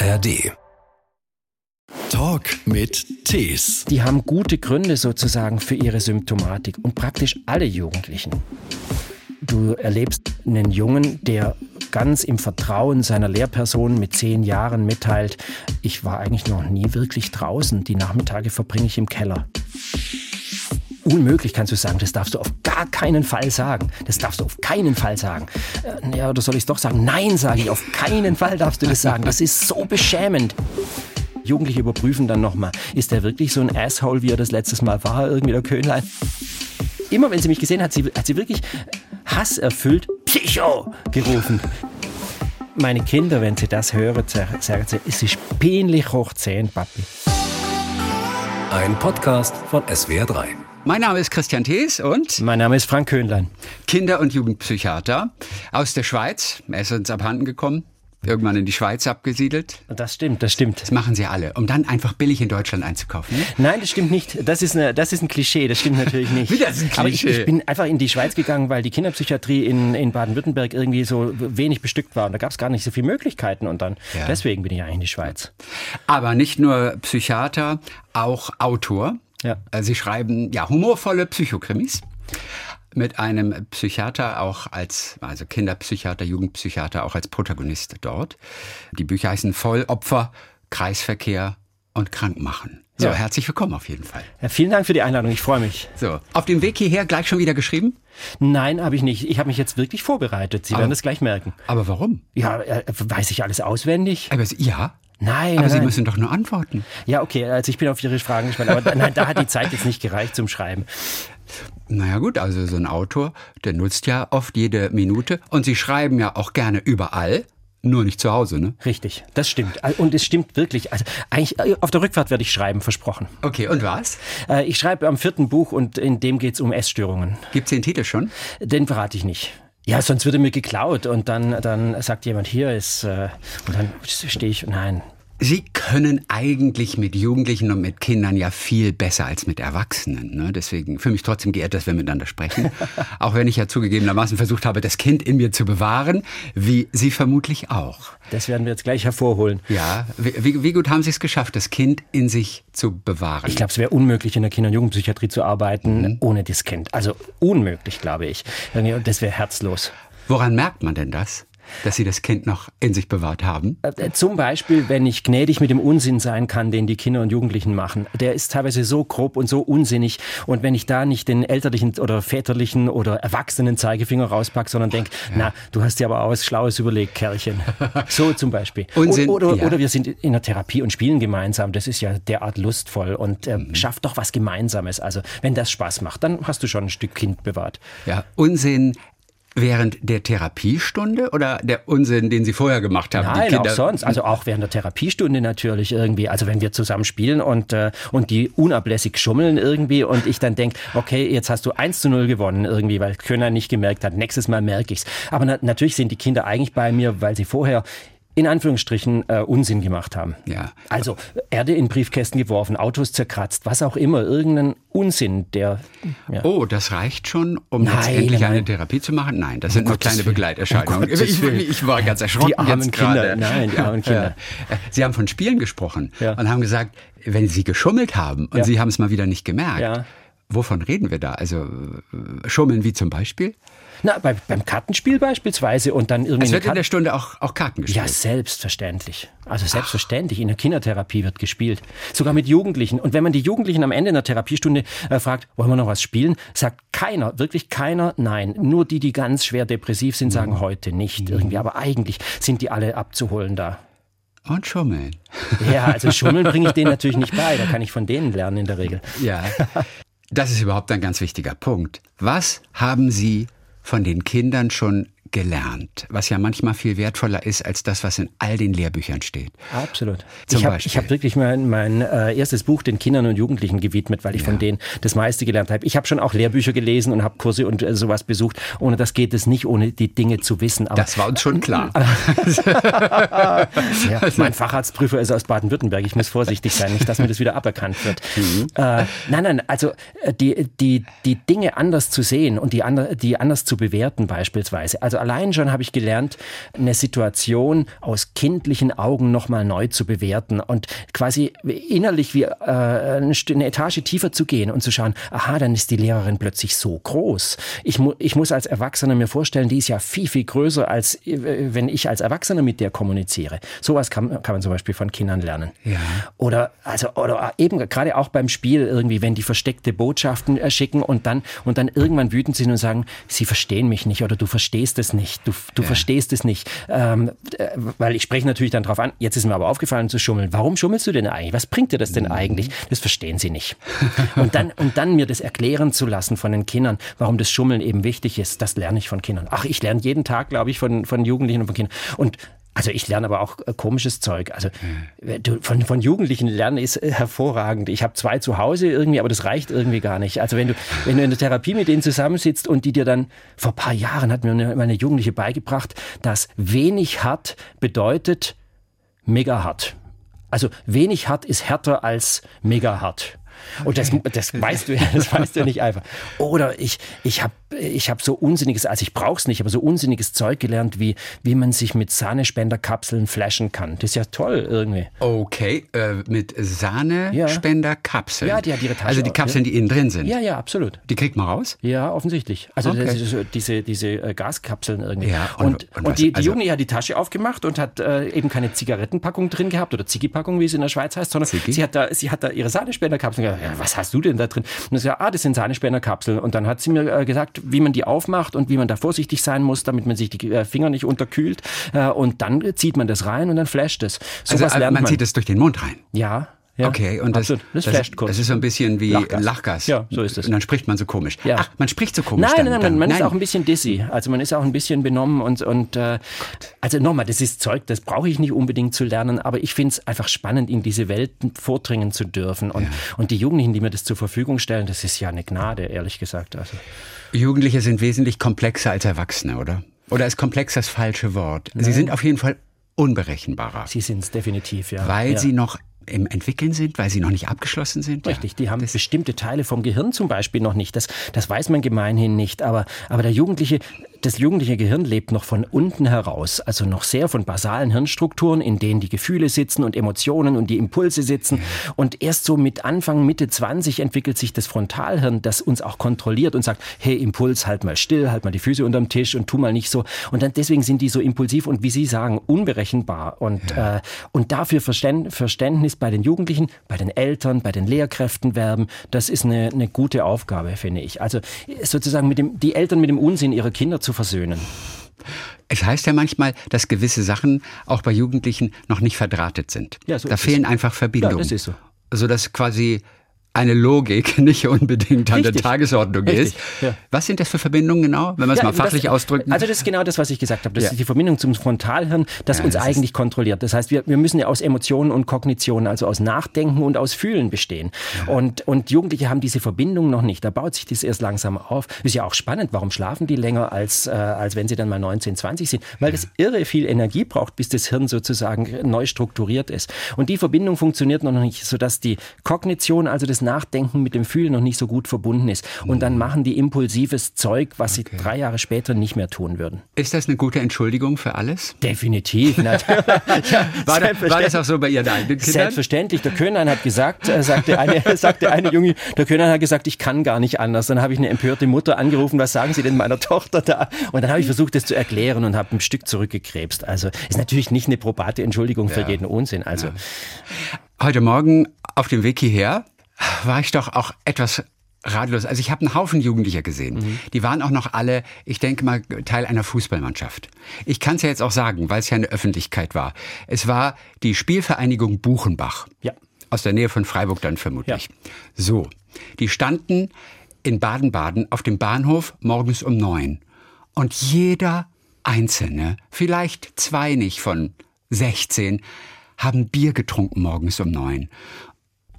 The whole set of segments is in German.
ARD. Talk mit Tees. Die haben gute Gründe sozusagen für ihre Symptomatik und praktisch alle Jugendlichen. Du erlebst einen Jungen, der ganz im Vertrauen seiner Lehrperson mit zehn Jahren mitteilt, ich war eigentlich noch nie wirklich draußen, die Nachmittage verbringe ich im Keller. Unmöglich kannst du sagen, das darfst du auf gar keinen Fall sagen. Das darfst du auf keinen Fall sagen. Äh, ja, oder soll ich es doch sagen? Nein, sage ich, auf keinen Fall darfst du das sagen. Das ist so beschämend. Jugendliche überprüfen dann nochmal, ist der wirklich so ein Asshole, wie er das letztes Mal war, irgendwie der Könlein? Immer wenn sie mich gesehen hat, sie, hat sie wirklich hasserfüllt Psycho gerufen. Meine Kinder, wenn sie das hören, sagen sie, es ist peinlich hoch 10, Papi. Ein Podcast von SWR3. Mein Name ist Christian Thees und mein Name ist Frank Köhnlein. Kinder- und Jugendpsychiater aus der Schweiz. Er ist uns abhanden gekommen irgendwann in die Schweiz abgesiedelt. Das stimmt, das stimmt. Das machen sie alle, um dann einfach billig in Deutschland einzukaufen. Ne? Nein, das stimmt nicht. Das ist, eine, das ist ein Klischee, das stimmt natürlich nicht. Wie das ist ein Klischee? Aber ich, ich, bin einfach in die Schweiz gegangen, weil die Kinderpsychiatrie in, in Baden-Württemberg irgendwie so wenig bestückt war und da gab es gar nicht so viele Möglichkeiten und dann ja. deswegen bin ich eigentlich in die Schweiz. Aber nicht nur Psychiater, auch Autor. Ja. Sie schreiben ja humorvolle Psychokrimis mit einem Psychiater auch als, also Kinderpsychiater, Jugendpsychiater auch als Protagonist dort. Die Bücher heißen Vollopfer, Kreisverkehr und Krankmachen. So, ja. herzlich willkommen auf jeden Fall. Ja, vielen Dank für die Einladung, ich freue mich. So, auf dem Weg hierher gleich schon wieder geschrieben? Nein, habe ich nicht. Ich habe mich jetzt wirklich vorbereitet. Sie aber, werden es gleich merken. Aber warum? Ja, äh, weiß ich alles auswendig? Aber ja. Nein, aber nein, Sie müssen doch nur antworten. Ja, okay, also ich bin auf Ihre Fragen gespannt. Aber nein, da hat die Zeit jetzt nicht gereicht zum Schreiben. Naja gut, also so ein Autor, der nutzt ja oft jede Minute und Sie schreiben ja auch gerne überall. Nur nicht zu Hause, ne? Richtig, das stimmt. Und es stimmt wirklich. Also eigentlich äh, auf der Rückfahrt werde ich schreiben, versprochen. Okay, und was? Äh, ich schreibe am vierten Buch und in dem geht es um Essstörungen. Gibt es den Titel schon? Den verrate ich nicht. Ja, sonst würde mir geklaut. Und dann, dann sagt jemand, hier ist, äh, und dann stehe ich, nein, Sie können eigentlich mit Jugendlichen und mit Kindern ja viel besser als mit Erwachsenen. Ne? Deswegen für mich trotzdem geehrt, dass wir miteinander sprechen. auch wenn ich ja zugegebenermaßen versucht habe, das Kind in mir zu bewahren, wie Sie vermutlich auch. Das werden wir jetzt gleich hervorholen. Ja, wie, wie gut haben Sie es geschafft, das Kind in sich zu bewahren? Ich glaube, es wäre unmöglich, in der Kinder- und Jugendpsychiatrie zu arbeiten mhm. ohne das Kind. Also unmöglich, glaube ich. Das wäre herzlos. Woran merkt man denn das? Dass Sie das Kind noch in sich bewahrt haben? Äh, äh, zum Beispiel, wenn ich gnädig mit dem Unsinn sein kann, den die Kinder und Jugendlichen machen. Der ist teilweise so grob und so unsinnig. Und wenn ich da nicht den elterlichen oder väterlichen oder erwachsenen Zeigefinger rauspacke, sondern denke, ja. na, du hast dir aber auch was Schlaues überlegt, Kerlchen. So zum Beispiel. Unsinn, oder, ja. oder wir sind in der Therapie und spielen gemeinsam. Das ist ja derart lustvoll und äh, mhm. schafft doch was Gemeinsames. Also wenn das Spaß macht, dann hast du schon ein Stück Kind bewahrt. Ja, Unsinn Während der Therapiestunde oder der Unsinn, den Sie vorher gemacht haben? Nein, auch sonst. Also auch während der Therapiestunde natürlich irgendwie. Also wenn wir zusammen spielen und, äh, und die unablässig schummeln irgendwie und ich dann denke, okay, jetzt hast du 1 zu 0 gewonnen irgendwie, weil Könner nicht gemerkt hat. Nächstes Mal merke ich's. Aber na natürlich sind die Kinder eigentlich bei mir, weil sie vorher in Anführungsstrichen äh, Unsinn gemacht haben. Ja. Also Erde in Briefkästen geworfen, Autos zerkratzt, was auch immer, irgendeinen Unsinn, der. Ja. Oh, das reicht schon, um nein, jetzt endlich nein. eine Therapie zu machen? Nein, das sind um nur kleine Begleiterscheinungen. Um ich, ich, war ganz erschrocken die armen Kinder. Gerade. Nein, die armen Kinder. Äh, Sie haben von Spielen gesprochen und haben gesagt, wenn Sie geschummelt haben und. Sie haben es mal wieder nicht gemerkt. Wovon reden wir da? Also äh, Schummeln wie zum Beispiel? Na, bei, beim Kartenspiel beispielsweise und dann irgendwie. Es wird in der Stunde auch, auch Karten gespielt. Ja, selbstverständlich. Also selbstverständlich. Ach. In der Kindertherapie wird gespielt. Sogar mit Jugendlichen. Und wenn man die Jugendlichen am Ende einer Therapiestunde äh, fragt, wollen wir noch was spielen, sagt keiner, wirklich keiner, nein. Nur die, die ganz schwer depressiv sind, sagen mhm. heute nicht irgendwie. Aber eigentlich sind die alle abzuholen da. Und schummeln. Ja, also schummeln bringe ich denen natürlich nicht bei. Da kann ich von denen lernen in der Regel. Ja. Das ist überhaupt ein ganz wichtiger Punkt. Was haben Sie von den Kindern schon gelernt, was ja manchmal viel wertvoller ist als das, was in all den Lehrbüchern steht. Absolut. Zum ich habe hab wirklich mein, mein äh, erstes Buch den Kindern und Jugendlichen gewidmet, weil ich ja. von denen das meiste gelernt habe. Ich habe schon auch Lehrbücher gelesen und habe Kurse und äh, sowas besucht. Ohne das geht es nicht, ohne die Dinge zu wissen. Aber, das war uns schon klar. ja, mein Facharztprüfer ist aus Baden-Württemberg. Ich muss vorsichtig sein, nicht, dass mir das wieder aberkannt wird. Mhm. Äh, nein, nein, also äh, die, die, die Dinge anders zu sehen und die, ander, die anders zu bewerten beispielsweise. Also Also allein schon habe ich gelernt, eine Situation aus kindlichen Augen nochmal neu zu bewerten und quasi innerlich wie äh, eine Etage tiefer zu gehen und zu schauen, aha, dann ist die Lehrerin plötzlich so groß. Ich, mu ich muss als Erwachsener mir vorstellen, die ist ja viel, viel größer, als äh, wenn ich als Erwachsener mit der kommuniziere. Sowas kann, kann man zum Beispiel von Kindern lernen. Ja. Oder, also, oder eben gerade auch beim Spiel irgendwie, wenn die versteckte Botschaften äh, schicken und dann, und dann irgendwann wütend sind und sagen, sie verstehen mich nicht oder du verstehst es nicht, du, du ja. verstehst es nicht. Ähm, äh, weil ich spreche natürlich dann drauf an, jetzt ist mir aber aufgefallen zu schummeln. Warum schummelst du denn eigentlich? Was bringt dir das denn mhm. eigentlich? Das verstehen sie nicht. Und dann, und dann mir das erklären zu lassen von den Kindern, warum das Schummeln eben wichtig ist, das lerne ich von Kindern. Ach, ich lerne jeden Tag, glaube ich, von, von Jugendlichen und von Kindern. Und also ich lerne aber auch äh, komisches Zeug. Also mhm. von, von Jugendlichen lernen ist äh, hervorragend. Ich habe zwei zu Hause irgendwie, aber das reicht irgendwie gar nicht. Also wenn du, wenn du in der Therapie mit denen zusammensitzt und die dir dann, vor ein paar Jahren hat mir eine, eine Jugendliche beigebracht, dass wenig hart bedeutet mega hart. Also wenig hart ist härter als mega hart. Und das, das weißt du ja, das weißt du ja nicht einfach. Oder ich, ich habe ich hab so unsinniges, also ich brauche es nicht, aber so unsinniges Zeug gelernt, wie, wie man sich mit Sahnespenderkapseln flashen kann. Das ist ja toll irgendwie. Okay, äh, mit Sahnespenderkapseln. Ja, die hat ihre Tasche. Also die Kapseln, die innen drin sind. Ja, ja, absolut. Die kriegt man raus? Ja, offensichtlich. Also okay. ist, diese, diese äh, Gaskapseln irgendwie. Ja, und, und, und, und die, die also, Junge hat die Tasche aufgemacht und hat äh, eben keine Zigarettenpackung drin gehabt oder Ziggy-Packung, wie es in der Schweiz heißt, sondern sie hat, da, sie hat da ihre Sahnespenderkapseln gehabt. Ja, was hast du denn da drin? Und ich gesagt, ah, das sind Sahnespenderkapseln. Und dann hat sie mir äh, gesagt, wie man die aufmacht und wie man da vorsichtig sein muss, damit man sich die äh, Finger nicht unterkühlt. Äh, und dann zieht man das rein und dann flasht es. So also, lernt man, man zieht es durch den Mund rein. Ja, ja, okay, und das, das, das, flasht kurz. das ist so ein bisschen wie Lachgas. Lachgas. Ja, so ist es. Und dann spricht man so komisch. Ja. Ach, man spricht so komisch. Nein, dann, nein, nein, dann, man nein. ist auch ein bisschen dizzy. Also man ist auch ein bisschen benommen und, und äh, also nochmal, das ist Zeug, das brauche ich nicht unbedingt zu lernen, aber ich finde es einfach spannend, in diese Welt vordringen zu dürfen. Und, ja. und die Jugendlichen, die mir das zur Verfügung stellen, das ist ja eine Gnade, ehrlich gesagt. Also. Jugendliche sind wesentlich komplexer als Erwachsene, oder? Oder ist komplex das falsche Wort? Nein. Sie sind auf jeden Fall unberechenbarer. Sie sind es definitiv, ja. Weil ja. sie noch im Entwickeln sind, weil sie noch nicht abgeschlossen sind? Richtig, die haben das bestimmte Teile vom Gehirn zum Beispiel noch nicht. Das, das weiß man gemeinhin nicht. Aber, aber der Jugendliche, das jugendliche Gehirn lebt noch von unten heraus, also noch sehr von basalen Hirnstrukturen, in denen die Gefühle sitzen und Emotionen und die Impulse sitzen. Und erst so mit Anfang, Mitte 20 entwickelt sich das Frontalhirn, das uns auch kontrolliert und sagt, hey Impuls, halt mal still, halt mal die Füße unterm Tisch und tu mal nicht so. Und dann deswegen sind die so impulsiv und wie Sie sagen, unberechenbar. Und, ja. äh, und dafür Verständnis bei den Jugendlichen, bei den Eltern, bei den Lehrkräften werben, das ist eine, eine gute Aufgabe, finde ich. Also sozusagen mit dem, die Eltern mit dem Unsinn ihrer Kinder zu versöhnen. Es heißt ja manchmal, dass gewisse Sachen auch bei Jugendlichen noch nicht verdrahtet sind. Ja, so da fehlen es. einfach Verbindungen. Ja, das ist so. Sodass quasi eine Logik nicht unbedingt an Richtig. der Tagesordnung Richtig. ist. Ja. Was sind das für Verbindungen genau, wenn man es ja, mal fachlich das, ausdrücken? Also das ist genau das, was ich gesagt habe. Das ja. ist die Verbindung zum Frontalhirn, das uns das eigentlich kontrolliert. Das heißt, wir, wir müssen ja aus Emotionen und Kognitionen, also aus Nachdenken und aus Fühlen bestehen. Und, und Jugendliche haben diese Verbindung noch nicht. Da baut sich das erst langsam auf. Ist ja auch spannend, warum schlafen die länger, als, äh, als wenn sie dann mal 19, 20 sind? Weil das irre viel Energie braucht, bis das Hirn sozusagen neu strukturiert ist. Und die Verbindung funktioniert noch nicht, sodass die Kognition, also das Nachdenken mit dem Fühlen noch nicht so gut verbunden ist. Und dann mhm. machen die impulsives Zeug, was okay. sie drei Jahre später nicht mehr tun würden. Ist das eine gute Entschuldigung für alles? Definitiv. ja, war, das, war, das auch so bei Ihren eigenen Kindern? Selbstverständlich. Der Köhnein hat gesagt, äh, sagte, eine, sagte eine Junge, der Köhnein hat gesagt, ich kann gar nicht anders. Dann habe ich eine empörte Mutter angerufen, was sagen Sie denn meiner Tochter da? Und dann habe ich versucht, das zu erklären und habe ein Stück zurückgekrebst. Also ist natürlich nicht eine probate Entschuldigung für ja. jeden Unsinn. Also. Ja. Heute Morgen auf dem Weg hierher war ich doch auch etwas ratlos. Also ich habe einen Haufen Jugendlicher gesehen. Mhm. Die waren auch noch alle, ich denke mal, Teil einer Fußballmannschaft. Ich kann es ja jetzt auch sagen, weil es ja in der Öffentlichkeit war. Es war die Spielvereinigung Buchenbach. Ja. Aus der Nähe von Freiburg dann vermutlich. Ja. So. Die standen in Baden-Baden auf dem Bahnhof morgens um neun. Und jeder Einzelne, vielleicht zwei nicht von 16, haben Bier getrunken morgens um neun.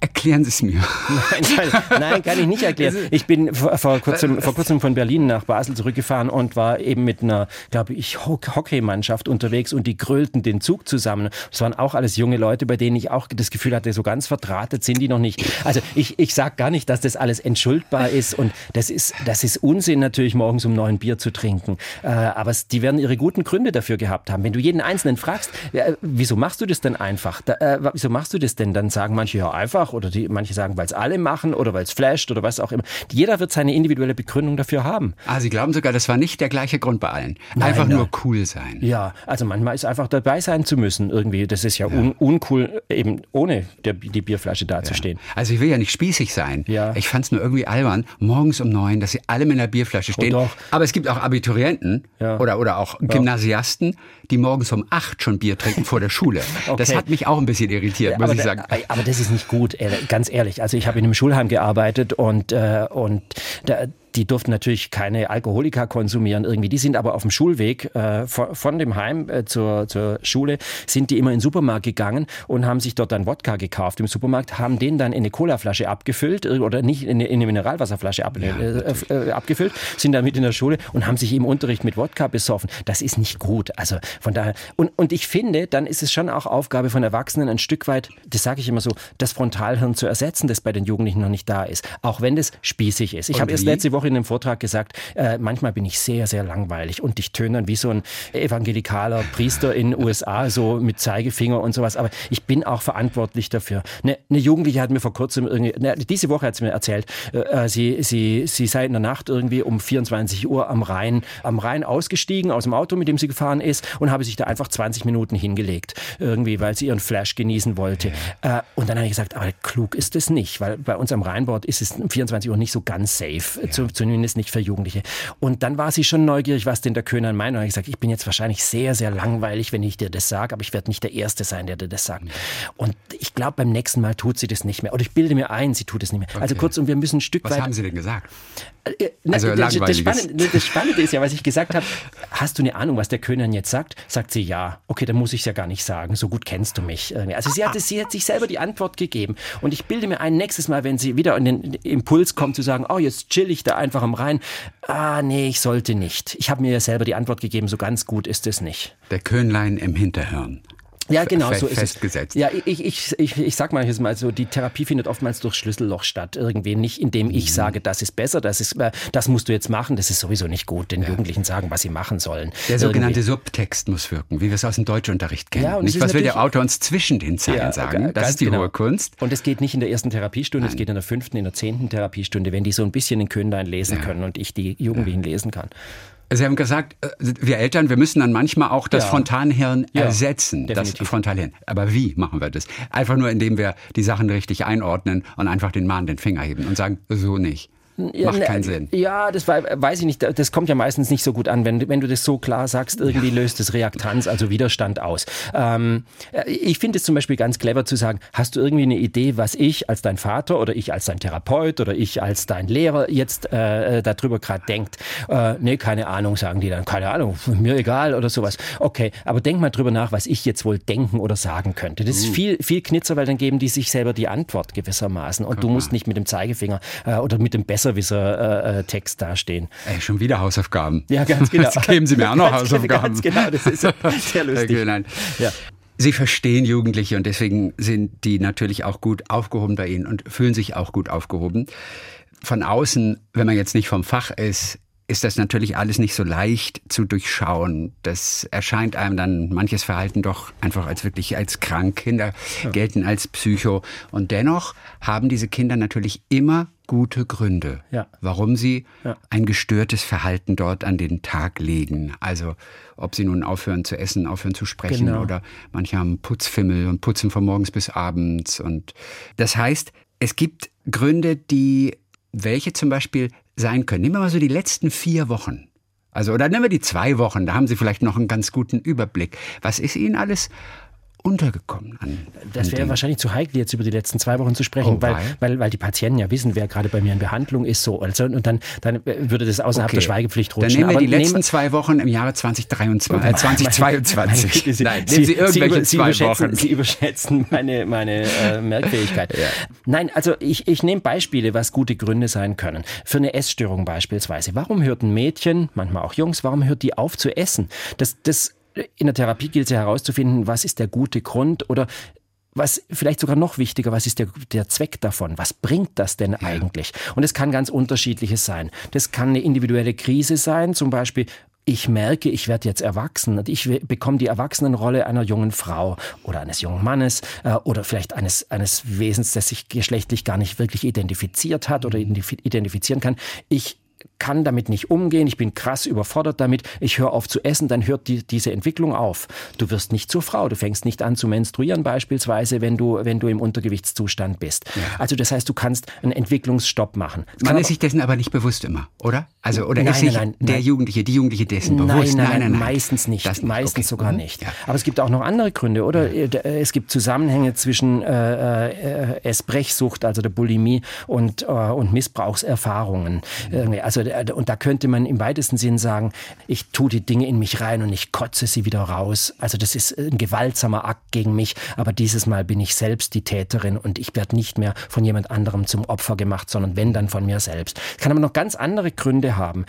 Erklären Sie es mir. Nein, kann, nein, kann ich nicht erklären. Ich bin vor, kurzem, vor kurzem von Berlin nach Basel zurückgefahren und war eben mit einer, glaube ich, Hockeymannschaft unterwegs und die grölten den Zug zusammen. Es waren auch alles junge Leute, bei denen ich auch das Gefühl hatte, so ganz verdrahtet sind die noch nicht. Also ich, ich sage gar nicht, dass das alles entschuldbar ist und das ist, das ist Unsinn natürlich morgens um neun Bier zu trinken. Äh, aber die werden ihre guten Gründe dafür gehabt haben. Wenn du jeden Einzelnen fragst, äh, wieso machst du das denn einfach? Äh, wieso machst du das denn? Dann sagen manche ja einfach einfach oder die, manche sagen, weil es alle machen oder weil es flasht oder was auch immer. Jeder wird seine individuelle Begründung dafür haben. Ah, Sie glauben sogar, das war nicht der gleiche Grund bei allen. Nein, einfach nein. nur cool sein. Ja, also manchmal ist einfach dabei sein zu müssen irgendwie. Das ist ja, ja. Un, uncool, eben ohne der, die Bierflasche dazustehen. Ja. Also ich will ja nicht spießig sein. Ja. Ich fand es nur irgendwie albern, morgens um neun, dass sie alle mit einer Bierflasche stehen. Oh, Aber es gibt auch Abiturienten ja. oder, oder auch Gymnasiasten, die morgens um acht schon Bier trinken vor der Schule. Okay. Das hat mich auch ein bisschen irritiert, muss aber ich sagen. aber das ist nicht gut, ganz ehrlich. Also ich habe in einem Schulheim gearbeitet und, äh, und da, die durften natürlich keine Alkoholika konsumieren irgendwie. Die sind aber auf dem Schulweg äh, von, von, dem Heim äh, zur, zur Schule, sind die immer in den Supermarkt gegangen und haben sich dort dann Wodka gekauft im Supermarkt, haben den dann in eine Colaflasche abgefüllt äh, oder nicht in eine, in eine Mineralwasserflasche ab, ja, äh, äh, abgefüllt, sind damit in der Schule und haben sich im Unterricht mit Wodka besoffen. Das ist nicht gut. Also von daher, und, und ich finde, dann ist es schon auch Aufgabe von Erwachsenen ein Stück weit, das sage ich immer so, das Frontalhirn zu ersetzen, das bei den Jugendlichen noch nicht da ist. Auch wenn das spießig ist. Ich habe erst letzte Woche Woche in einem Vortrag gesagt, äh, manchmal bin ich sehr, sehr langweilig und ich töne dann wie so ein evangelikaler Priester in den USA, so mit Zeigefinger und sowas. Aber ich bin auch verantwortlich dafür. Eine, eine Jugendliche hat mir vor kurzem irgendwie, ne, diese Woche hat sie mir erzählt, äh, äh, sie, sie, sie sei in der Nacht irgendwie um 24 Uhr am Rhein, am Rhein ausgestiegen aus dem Auto, mit dem sie gefahren ist und habe sich da einfach 20 Minuten hingelegt. Irgendwie, weil sie ihren Flash genießen wollte. Ja. Äh, und dann habe ich gesagt, aber klug ist es nicht, weil bei uns am Rheinbord ist es um 24 Uhr nicht so ganz safe ja. zu, zumindest nicht für Jugendliche. Und dann war sie schon neugierig, was denn der Köhner meint. Und ich gesagt, ich bin jetzt wahrscheinlich sehr, sehr langweilig, wenn ich dir das sage, aber ich werde nicht der Erste sein, der dir das sagt. Und ich glaube, beim nächsten Mal tut sie das nicht mehr. Oder ich bilde mir ein, sie tut es nicht mehr. Also okay. Also kurzum, wir müssen ein Stück was weit. Was haben Sie denn gesagt? Äh, äh also das, das, Spannende, das Spannende ist ja, was ich gesagt habe, hast du eine Ahnung, was der Köhner jetzt sagt? Sagt sie ja. Okay, dann muss ich es ja gar nicht sagen. So gut kennst du mich. Also sie hat, sie hat sich selber die Antwort gegeben. Und ich bilde mir ein, nächstes Mal, wenn sie wieder in den Impuls kommt zu sagen, oh, jetzt chill ich da einfach am Rhein. Ah, nee, ich sollte nicht. Ich habe mir ja selber die Antwort gegeben, so ganz gut ist es nicht. Der Köhnlein im Hinterhirn. Ja, genau, so ist festgesetzt. es. Ja, ich, ich, ich, ich sag mal jetzt mal so, die Therapie findet oftmals durch Schlüsselloch statt. Irgendwie nicht, indem ich mhm. sage, das ist besser, das ist, äh, das musst du jetzt machen, das ist sowieso nicht gut, den ja. Jugendlichen sagen, was sie machen sollen. Der sogenannte Irgendwie. Subtext muss wirken, wie wir es aus dem Deutschunterricht kennen. Ja, nicht, was will der Autor uns zwischen den Zeilen ja, sagen? Das ist die genau. hohe Kunst. Und es geht nicht in der ersten Therapiestunde, Nein. es geht in der fünften, in der zehnten Therapiestunde, wenn die so ein bisschen den Könlein lesen können und ich die Jugendlichen lesen kann. Sie haben gesagt, äh, wir Eltern, wir müssen dann manchmal auch das ja. Frontalhirn ja, ersetzen. Definitiv. Das Frontalhirn. Aber wie machen wir das? Einfach nur, indem wir die Sachen richtig einordnen und einfach den mahnenden Finger heben und sagen, so nicht. Macht ne, keinen Sinn. Ja, das weiß ich nicht. Das kommt ja meistens nicht so gut an, wenn, wenn du das so klar sagst. Irgendwie ja. löst es Reaktanz, also Widerstand aus. Ähm, ich finde es zum Beispiel ganz clever zu sagen, hast du irgendwie eine Idee, was ich als dein Vater oder ich als dein Therapeut oder ich als dein Lehrer jetzt äh, darüber gerade denkt? Äh, nee, keine Ahnung, sagen die dann. Keine Ahnung, mir egal oder sowas. Okay, aber denk mal drüber nach, was ich jetzt wohl denken oder sagen könnte. Das ist uh. viel, viel Knitzer, weil dann geben die sich selber die Antwort gewissermaßen. Und Guck du musst mal. nicht mit dem Zeigefinger äh, oder mit dem besser Besserwisser-Text äh, äh dastehen. Ey, schon wieder Hausaufgaben. Ja, ganz genau. Jetzt geben Sie mir auch noch Hausaufgaben. Ganz genau, das ist sehr lustig. Okay. Ja. Sie verstehen Jugendliche und deswegen sind die natürlich auch gut aufgehoben bei Ihnen und fühlen sich auch gut aufgehoben. Von außen, wenn man jetzt nicht vom Fach ist, ist das natürlich alles nicht so leicht zu durchschauen. Das erscheint einem dann manches Verhalten doch einfach als wirklich als krank. Kinder gelten als Psycho. Und dennoch haben diese Kinder natürlich immer gute Gründe, ja. warum sie ja. ein gestörtes Verhalten dort an den Tag legen. Also ob sie nun aufhören zu essen, aufhören zu sprechen genau. oder manche haben Putzfimmel und putzen von morgens bis abends. Und das heißt, es gibt Gründe, die welche zum Beispiel sein können. Nehmen wir mal so die letzten vier Wochen. Also, oder nehmen wir die zwei Wochen, da haben Sie vielleicht noch einen ganz guten Überblick. Was ist Ihnen alles untergekommen an. Das wäre wahrscheinlich zu heikel, jetzt über die letzten zwei Wochen zu sprechen, oh, weil, weil, weil die Patienten ja wissen, wer gerade bei mir in Behandlung ist. So. Also, und dann, dann würde das außerhalb okay. der Schweigepflicht rutschen. Dann nehmen wir Aber die letzten nehmen, zwei Wochen im Jahre 2023, äh, 2022. Sie, Nein, Sie, Sie, irgendwelche Sie, zwei Wochen. Sie überschätzen meine, meine äh, Merkfähigkeit. ja. Nein, also ich, ich nehme Beispiele, was gute Gründe sein können. Für eine Essstörung beispielsweise. Warum hört ein Mädchen, manchmal auch Jungs, warum hört die auf zu essen? Das, das in der Therapie gilt es ja herauszufinden, was ist der gute Grund oder was vielleicht sogar noch wichtiger, was ist der, der Zweck davon? Was bringt das denn ja. eigentlich? Und es kann ganz unterschiedliches sein. Das kann eine individuelle Krise sein, zum Beispiel, ich merke, ich werde jetzt erwachsen und ich bekomme die Erwachsenenrolle einer jungen Frau oder eines jungen Mannes äh, oder vielleicht eines, eines Wesens, das sich geschlechtlich gar nicht wirklich identifiziert hat oder identifizieren kann. Ich kann damit nicht umgehen, ich bin krass überfordert damit, ich höre auf zu essen, dann hört die, diese Entwicklung auf. Du wirst nicht zur Frau, du fängst nicht an zu menstruieren beispielsweise, wenn du, wenn du im Untergewichtszustand bist. Ja. Also das heißt, du kannst einen Entwicklungsstopp machen. Das Man ist sich dessen aber nicht bewusst immer, oder? Also oder nein, ist sich nein, der nein. Jugendliche, die Jugendliche dessen bewusst? Nein, nein, nein, meistens nicht, das, meistens okay. sogar mhm. nicht. Ja. Aber es gibt auch noch andere Gründe, oder? Ja. Äh, es gibt Zusammenhänge zwischen äh, äh, Essbrechsucht, also der Bulimie und, äh, und Missbrauchserfahrungen. Mhm. Also äh, und da könnte man im weitesten Sinn sagen, ich tue die Dinge in mich rein und ich kotze sie wieder raus. Also das ist ein gewaltsamer Akt gegen mich, aber dieses Mal bin ich selbst die Täterin und ich werde nicht mehr von jemand anderem zum Opfer gemacht, sondern wenn dann von mir selbst. Kann aber noch ganz andere Gründe haben.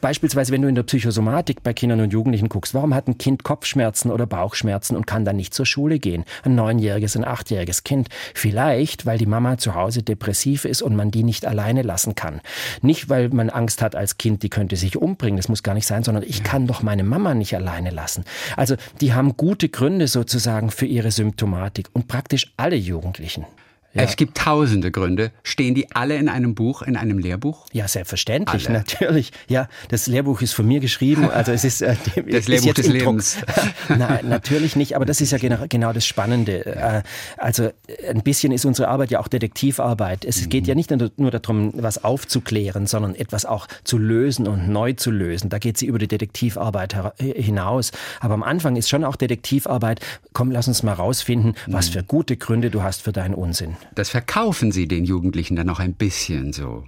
Beispielsweise, wenn du in der Psychosomatik bei Kindern und Jugendlichen guckst, warum hat ein Kind Kopfschmerzen oder Bauchschmerzen und kann dann nicht zur Schule gehen? Ein neunjähriges, ein achtjähriges Kind. Vielleicht, weil die Mama zu Hause depressiv ist und man die nicht alleine lassen kann. Nicht, weil man Angst hat, hat als Kind, die könnte sich umbringen. Das muss gar nicht sein, sondern ich kann doch meine Mama nicht alleine lassen. Also die haben gute Gründe sozusagen für ihre Symptomatik und praktisch alle Jugendlichen. Ja. Es gibt tausende Gründe. Stehen die alle in einem Buch, in einem Lehrbuch? Ja, selbstverständlich, alle. natürlich. Ja, das Lehrbuch ist von mir geschrieben. Also es ist äh, das ist Lehrbuch des Lebens. Nein, natürlich nicht. Aber das ist ja genau, genau das Spannende. Äh, also ein bisschen ist unsere Arbeit ja auch Detektivarbeit. Es mhm. geht ja nicht nur darum, was aufzuklären, sondern etwas auch zu lösen und neu zu lösen. Da geht sie über die Detektivarbeit hinaus. Aber am Anfang ist schon auch Detektivarbeit. Komm, lass uns mal rausfinden, was mhm. für gute Gründe du hast für deinen Unsinn. Das verkaufen Sie den Jugendlichen dann noch ein bisschen so.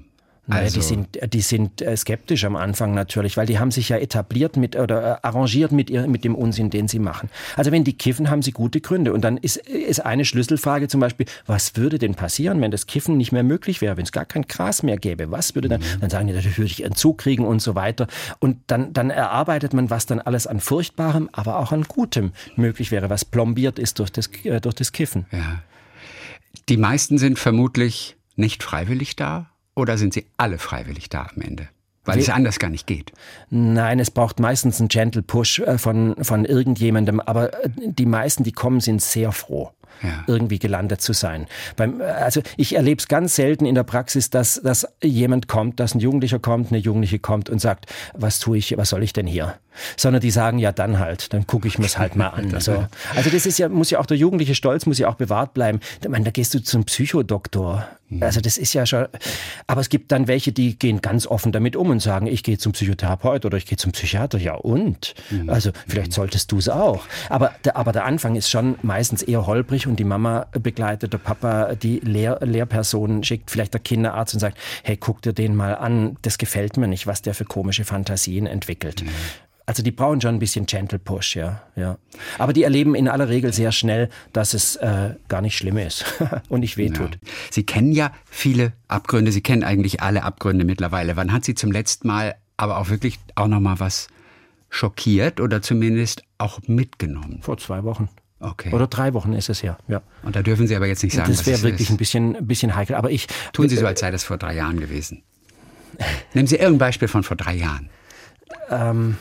Naja, also. die sind, die sind äh, skeptisch am Anfang natürlich, weil die haben sich ja etabliert mit oder äh, arrangiert mit, ihr, mit dem Unsinn, den sie machen. Also wenn die kiffen, haben sie gute Gründe. Und dann ist, ist eine Schlüsselfrage zum Beispiel, was würde denn passieren, wenn das Kiffen nicht mehr möglich wäre, wenn es gar kein Gras mehr gäbe? Was würde dann, mhm. dann sagen die, natürlich würde ich Entzug kriegen und so weiter. Und dann, dann erarbeitet man, was dann alles an Furchtbarem, aber auch an Gutem möglich wäre, was plombiert ist durch das, äh, durch das Kiffen. Ja. Die meisten sind vermutlich nicht freiwillig da oder sind sie alle freiwillig da am Ende? Weil es anders gar nicht geht. Nein, es braucht meistens einen Gentle Push äh, von, von irgendjemandem, aber äh, die meisten, die kommen, sind sehr froh. Ja. irgendwie gelandet zu sein. Beim, äh, also ich erlebe es ganz selten in der Praxis, dass, dass jemand kommt, dass ein Jugendlicher kommt, eine Jugendliche kommt und sagt, was tue ich, was soll ich denn hier? sondern die sagen, ja dann halt, dann gucke ich mir's halt mal an. So. Also das ist ja, muss ja auch der jugendliche Stolz muss ja auch bewahrt bleiben. Ich meine, da gehst du zum Psychodoktor. Mhm. Also das ist ja schon, aber es gibt dann welche, die gehen ganz offen damit um und sagen, ich gehe zum Psychotherapeut oder ich gehe zum Psychiater. Ja und? Mhm. Also vielleicht solltest du es auch. Aber der, aber der Anfang ist schon meistens eher holprig und die Mama begleitet, der Papa die Lehr Lehrperson schickt, vielleicht der Kinderarzt und sagt, hey, guck dir den mal an, das gefällt mir nicht, was der für komische Fantasien entwickelt. Mhm. Also die brauchen schon ein bisschen Gentle Push, ja, ja. Aber die erleben in aller Regel sehr schnell, dass es äh, gar nicht schlimm ist und nicht wehtut. Ja. Sie kennen ja viele Abgründe, Sie kennen eigentlich alle Abgründe mittlerweile. Wann hat Sie zum letzten Mal aber auch wirklich auch noch mal was schockiert oder zumindest auch mitgenommen? Vor zwei Wochen. Okay. Oder drei Wochen ist es ja. ja. Und da dürfen Sie aber jetzt nicht sagen, das wäre wirklich ist. ein bisschen, ein bisschen heikel. Aber ich tun Sie so, als sei das vor drei Jahren gewesen. Nehmen Sie irgendein Beispiel von vor drei Jahren. Ähm,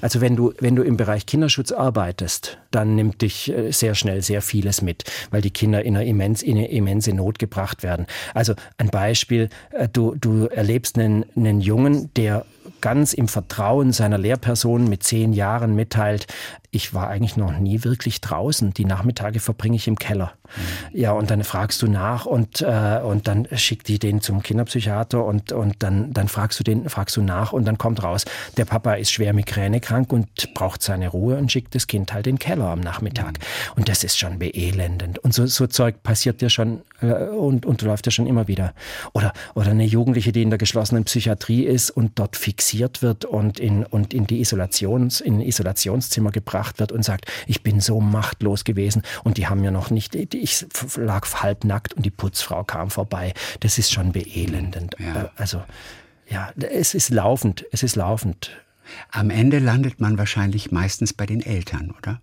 also wenn du, wenn du im Bereich Kinderschutz arbeitest, dann nimmt dich äh, sehr schnell sehr vieles mit, weil die Kinder in eine, immens, in eine immense Not gebracht werden. Also ein Beispiel, äh, du, du erlebst einen, einen Jungen, der ganz im Vertrauen seiner Lehrperson mit zehn Jahren mitteilt, ich war eigentlich noch nie wirklich draußen. Die Nachmittage verbringe ich im Keller. Ja, und dann fragst du nach und, äh, und dann schickt die den zum Kinderpsychiater und, und dann, dann fragst du den, fragst du nach und dann kommt raus, der Papa ist schwer migränekrank und braucht seine Ruhe und schickt das Kind halt in den Keller am Nachmittag. Mhm. Und das ist schon beelendend. Und so, so Zeug passiert dir schon äh, und, und läuft ja schon immer wieder. Oder, oder eine Jugendliche, die in der geschlossenen Psychiatrie ist und dort fixiert wird und in, und in die Isolations, in Isolationszimmer gebracht wird und sagt, ich bin so machtlos gewesen und die haben mir noch nicht, ich lag halbnackt und die Putzfrau kam vorbei. Das ist schon beelendend. Ja. Äh, also, ja, es ist laufend, es ist laufend. Am Ende landet man wahrscheinlich meistens bei den Eltern, oder?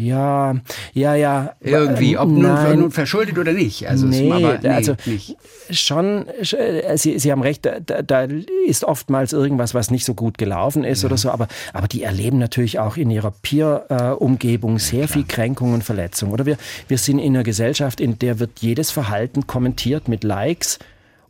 Ja, ja, ja. Irgendwie, ob nun, nun, verschuldet oder nicht. Also, nee, aber, nee, also nicht. schon, äh, Sie, Sie haben recht, da, da, ist oftmals irgendwas, was nicht so gut gelaufen ist ja. oder so, aber, aber die erleben natürlich auch in ihrer Peer-Umgebung sehr ja, viel Kränkung und Verletzung. Oder wir, wir sind in einer Gesellschaft, in der wird jedes Verhalten kommentiert mit Likes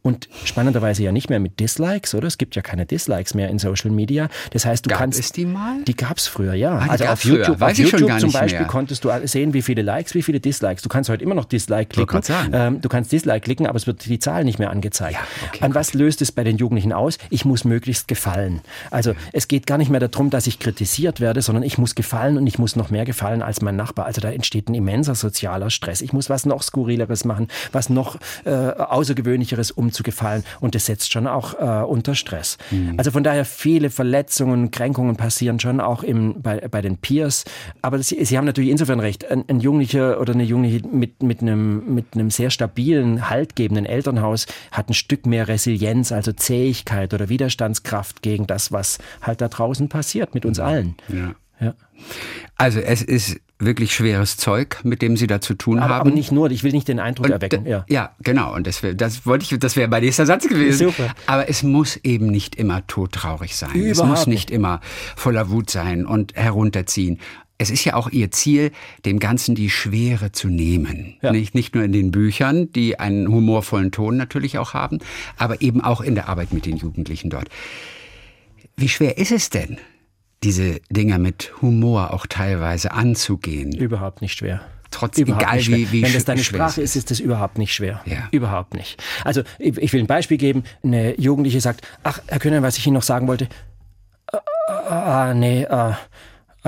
und spannenderweise ja nicht mehr mit Dislikes, oder? Es gibt ja keine Dislikes mehr in Social Media. Das heißt, du Gab kannst. Es die mal? Die gab es früher, ja. Ah, also auf YouTube, auf YouTube zum Beispiel mehr. konntest du sehen, wie viele Likes, wie viele Dislikes. Du kannst heute immer noch Dislike klicken. Ähm, du kannst Dislike klicken, aber es wird die Zahl nicht mehr angezeigt. Ja, okay, An was löst es bei den Jugendlichen aus? Ich muss möglichst gefallen. Also es geht gar nicht mehr darum, dass ich kritisiert werde, sondern ich muss gefallen und ich muss noch mehr gefallen als mein Nachbar. Also da entsteht ein immenser sozialer Stress. Ich muss was noch skurrileres machen, was noch äh, außergewöhnlicheres, um zu gefallen. Und das setzt schon auch äh, unter Stress. Mhm. Also von daher viele Verletzungen, Kränkungen passieren schon auch im, bei, bei den Peers. Aber Sie, Sie haben natürlich insofern recht. Ein, ein Jugendlicher oder eine Jugendliche mit, mit, einem, mit einem sehr stabilen, haltgebenden Elternhaus hat ein Stück mehr Resilienz, also Zähigkeit oder Widerstandskraft gegen das, was halt da draußen passiert mit uns allen. Ja. Ja. Also es ist wirklich schweres Zeug, mit dem Sie da zu tun aber, haben. Aber nicht nur, ich will nicht den Eindruck und, erwecken. Ja. ja, genau. Und das, wär, das wollte ich, das wäre mein nächster Satz gewesen. Super. Aber es muss eben nicht immer todtraurig sein. Überhaupt es muss nicht immer voller Wut sein und herunterziehen. Es ist ja auch Ihr Ziel, dem Ganzen die Schwere zu nehmen. Ja. Nicht, nicht nur in den Büchern, die einen humorvollen Ton natürlich auch haben, aber eben auch in der Arbeit mit den Jugendlichen dort. Wie schwer ist es denn, diese Dinger mit Humor auch teilweise anzugehen. Überhaupt nicht schwer. Trotz überhaupt egal wie, wie Wenn das deine Sprache ist, ist das überhaupt nicht schwer. Ja. Überhaupt nicht. Also ich, ich, will ein Beispiel geben. Eine Jugendliche sagt, ach, Herr Köhner, was ich Ihnen noch sagen wollte. Ah, ah nee, ah,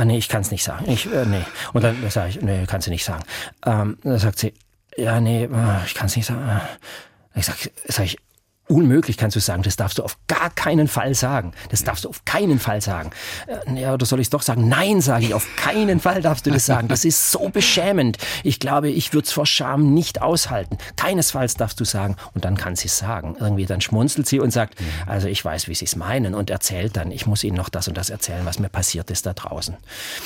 nee, ich kann es nicht sagen. Ich, äh, nee. Und dann sage ich, nee, kannst du nicht sagen. Ähm, dann sagt sie, ja, nee, ich kann es nicht sagen. Ich sag, sag ich, Unmöglich kannst du sagen, das darfst du auf gar keinen Fall sagen. Das darfst du auf keinen Fall sagen. Äh, ja, oder soll ich es doch sagen? Nein, sage ich, auf keinen Fall darfst du das sagen. Das ist so beschämend. Ich glaube, ich würde es vor Scham nicht aushalten. Keinesfalls darfst du sagen. Und dann kann sie es sagen. Irgendwie dann schmunzelt sie und sagt, also ich weiß, wie sie es meinen und erzählt dann, ich muss ihnen noch das und das erzählen, was mir passiert ist da draußen.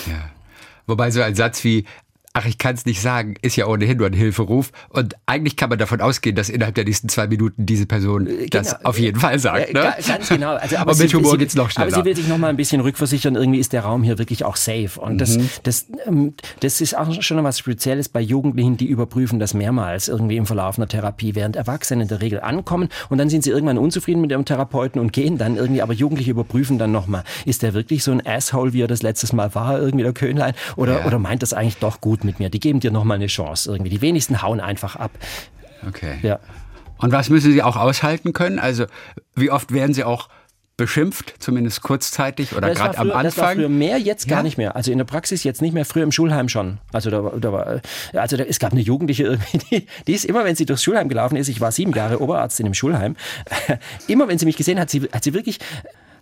Ja. Wobei so ein Satz wie, ach, ich kann es nicht sagen, ist ja ohnehin nur ein Hilferuf. Und eigentlich kann man davon ausgehen, dass innerhalb der nächsten zwei Minuten diese Person äh, genau. das auf jeden Fall sagt. Ne? Ganz genau. Also, aber und mit sie, Humor geht's noch schneller. Aber sie will sich noch mal ein bisschen rückversichern, irgendwie ist der Raum hier wirklich auch safe. Und das, mhm. das, ähm, das ist auch schon was Spezielles bei Jugendlichen, die überprüfen das mehrmals irgendwie im Verlauf einer Therapie, während Erwachsene in der Regel ankommen und dann sind sie irgendwann unzufrieden mit ihrem Therapeuten und gehen dann irgendwie, aber Jugendliche überprüfen dann nochmal, ist der wirklich so ein Asshole, wie er das letztes Mal war, irgendwie der Könlein, oder, ja. oder meint das eigentlich doch gut mit mir? Die geben dir nochmal eine Chance irgendwie. Die wenigsten hauen einfach ab. Okay. Ja. Und was müssen Sie auch aushalten können? Also wie oft werden Sie auch beschimpft, zumindest kurzzeitig oder gerade am Anfang? Das war früher mehr, jetzt gar nicht mehr. Also in der Praxis jetzt nicht mehr, früher im Schulheim schon. Also da, da war, also da, es gab eine Jugendliche irgendwie, die, die ist immer, wenn sie durchs Schulheim gelaufen ist, ich war sieben Jahre Oberarzt in einem Schulheim, immer wenn sie mich gesehen hat, sie, hat sie wirklich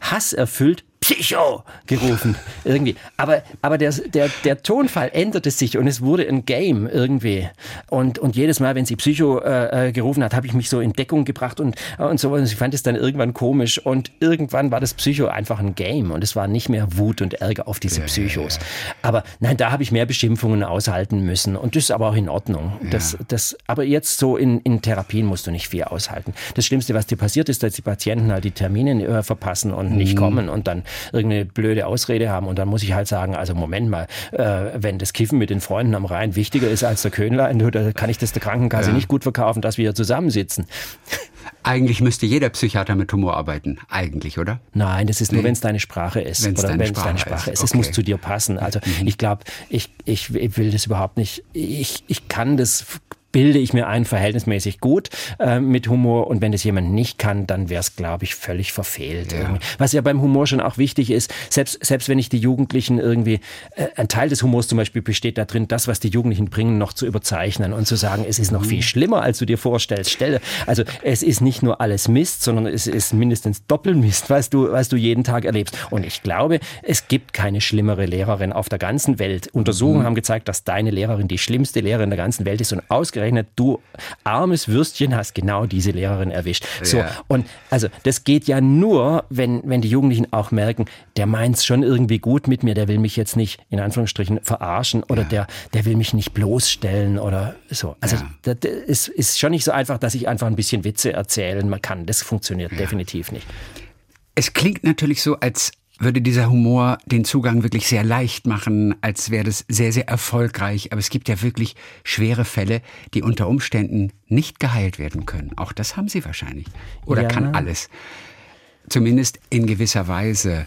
hasserfüllt Psycho gerufen irgendwie. Aber, aber der, der, der Tonfall änderte sich und es wurde ein Game irgendwie. Und, und jedes Mal, wenn sie Psycho äh, äh gerufen hat, habe ich mich so in Deckung gebracht und, und so. Und ich fand es dann irgendwann komisch. Und irgendwann war das Psycho einfach ein Game und es war nicht mehr Wut und Ärger auf diese Psychos. Aber nein, da habe ich mehr Beschimpfungen aushalten müssen. Und das ist aber auch in Ordnung. Das, das, aber jetzt so in, in Therapien musst du nicht viel aushalten. Das Schlimmste, was dir passiert, ist, dass die Patienten halt die Termine äh, verpassen und nicht mhm. kommen und dann irgendeine blöde Ausrede haben. Und dann muss ich halt sagen, also Moment mal, äh, wenn das Kiffen mit den Freunden am Rhein wichtiger ist als der Könlein, da kann ich das der Krankenkasse ja. nicht gut verkaufen, dass wir hier zusammensitzen. Eigentlich müsste jeder Psychiater mit Humor arbeiten, eigentlich, oder? Nein, das ist nur, nee. wenn es deine Sprache ist. Wenn's oder wenn es deine Sprache ist. ist. Es okay. muss zu dir passen. Also mhm. ich glaube, ich, ich, ich will das überhaupt nicht. Ich, ich kann das bilde ich mir ein verhältnismäßig gut äh, mit Humor. Und wenn das jemand nicht kann, dann wäre es, glaube ich, völlig verfehlt. Ja. Was ja beim Humor schon auch wichtig ist, selbst, selbst wenn ich die Jugendlichen irgendwie, äh, ein Teil des Humors zum Beispiel besteht da drin, das, was die Jugendlichen bringen, noch zu überzeichnen und zu sagen, es ist noch mhm. viel schlimmer, als du dir vorstellst. Stelle. Also es ist nicht nur alles Mist, sondern es ist mindestens Doppelmist, was du, was du jeden Tag erlebst. Und ich glaube, es gibt keine schlimmere Lehrerin auf der ganzen Welt. Untersuchungen mhm. haben gezeigt, dass deine Lehrerin die schlimmste Lehrerin der ganzen Welt ist und ausgerechnet ausgerechnet du armes Würstchen hast genau diese Lehrerin erwischt. So ja. und also das geht ja nur, wenn wenn die Jugendlichen auch merken, der meint's schon irgendwie gut mit mir, der will mich jetzt nicht in Anführungsstrichen verarschen oder ja. der der will mich nicht bloßstellen oder so. Also ja. das ist, ist schon nicht so einfach, dass ich einfach ein bisschen Witze erzählen man kann. Das funktioniert definitiv nicht. Es klingt natürlich so, als würde dieser Humor den Zugang wirklich sehr leicht machen, als wäre das sehr, sehr erfolgreich. Aber es gibt ja wirklich schwere Fälle, die unter Umständen nicht geheilt werden können. Auch das haben Sie wahrscheinlich. Oder ja. kann alles zumindest in gewisser Weise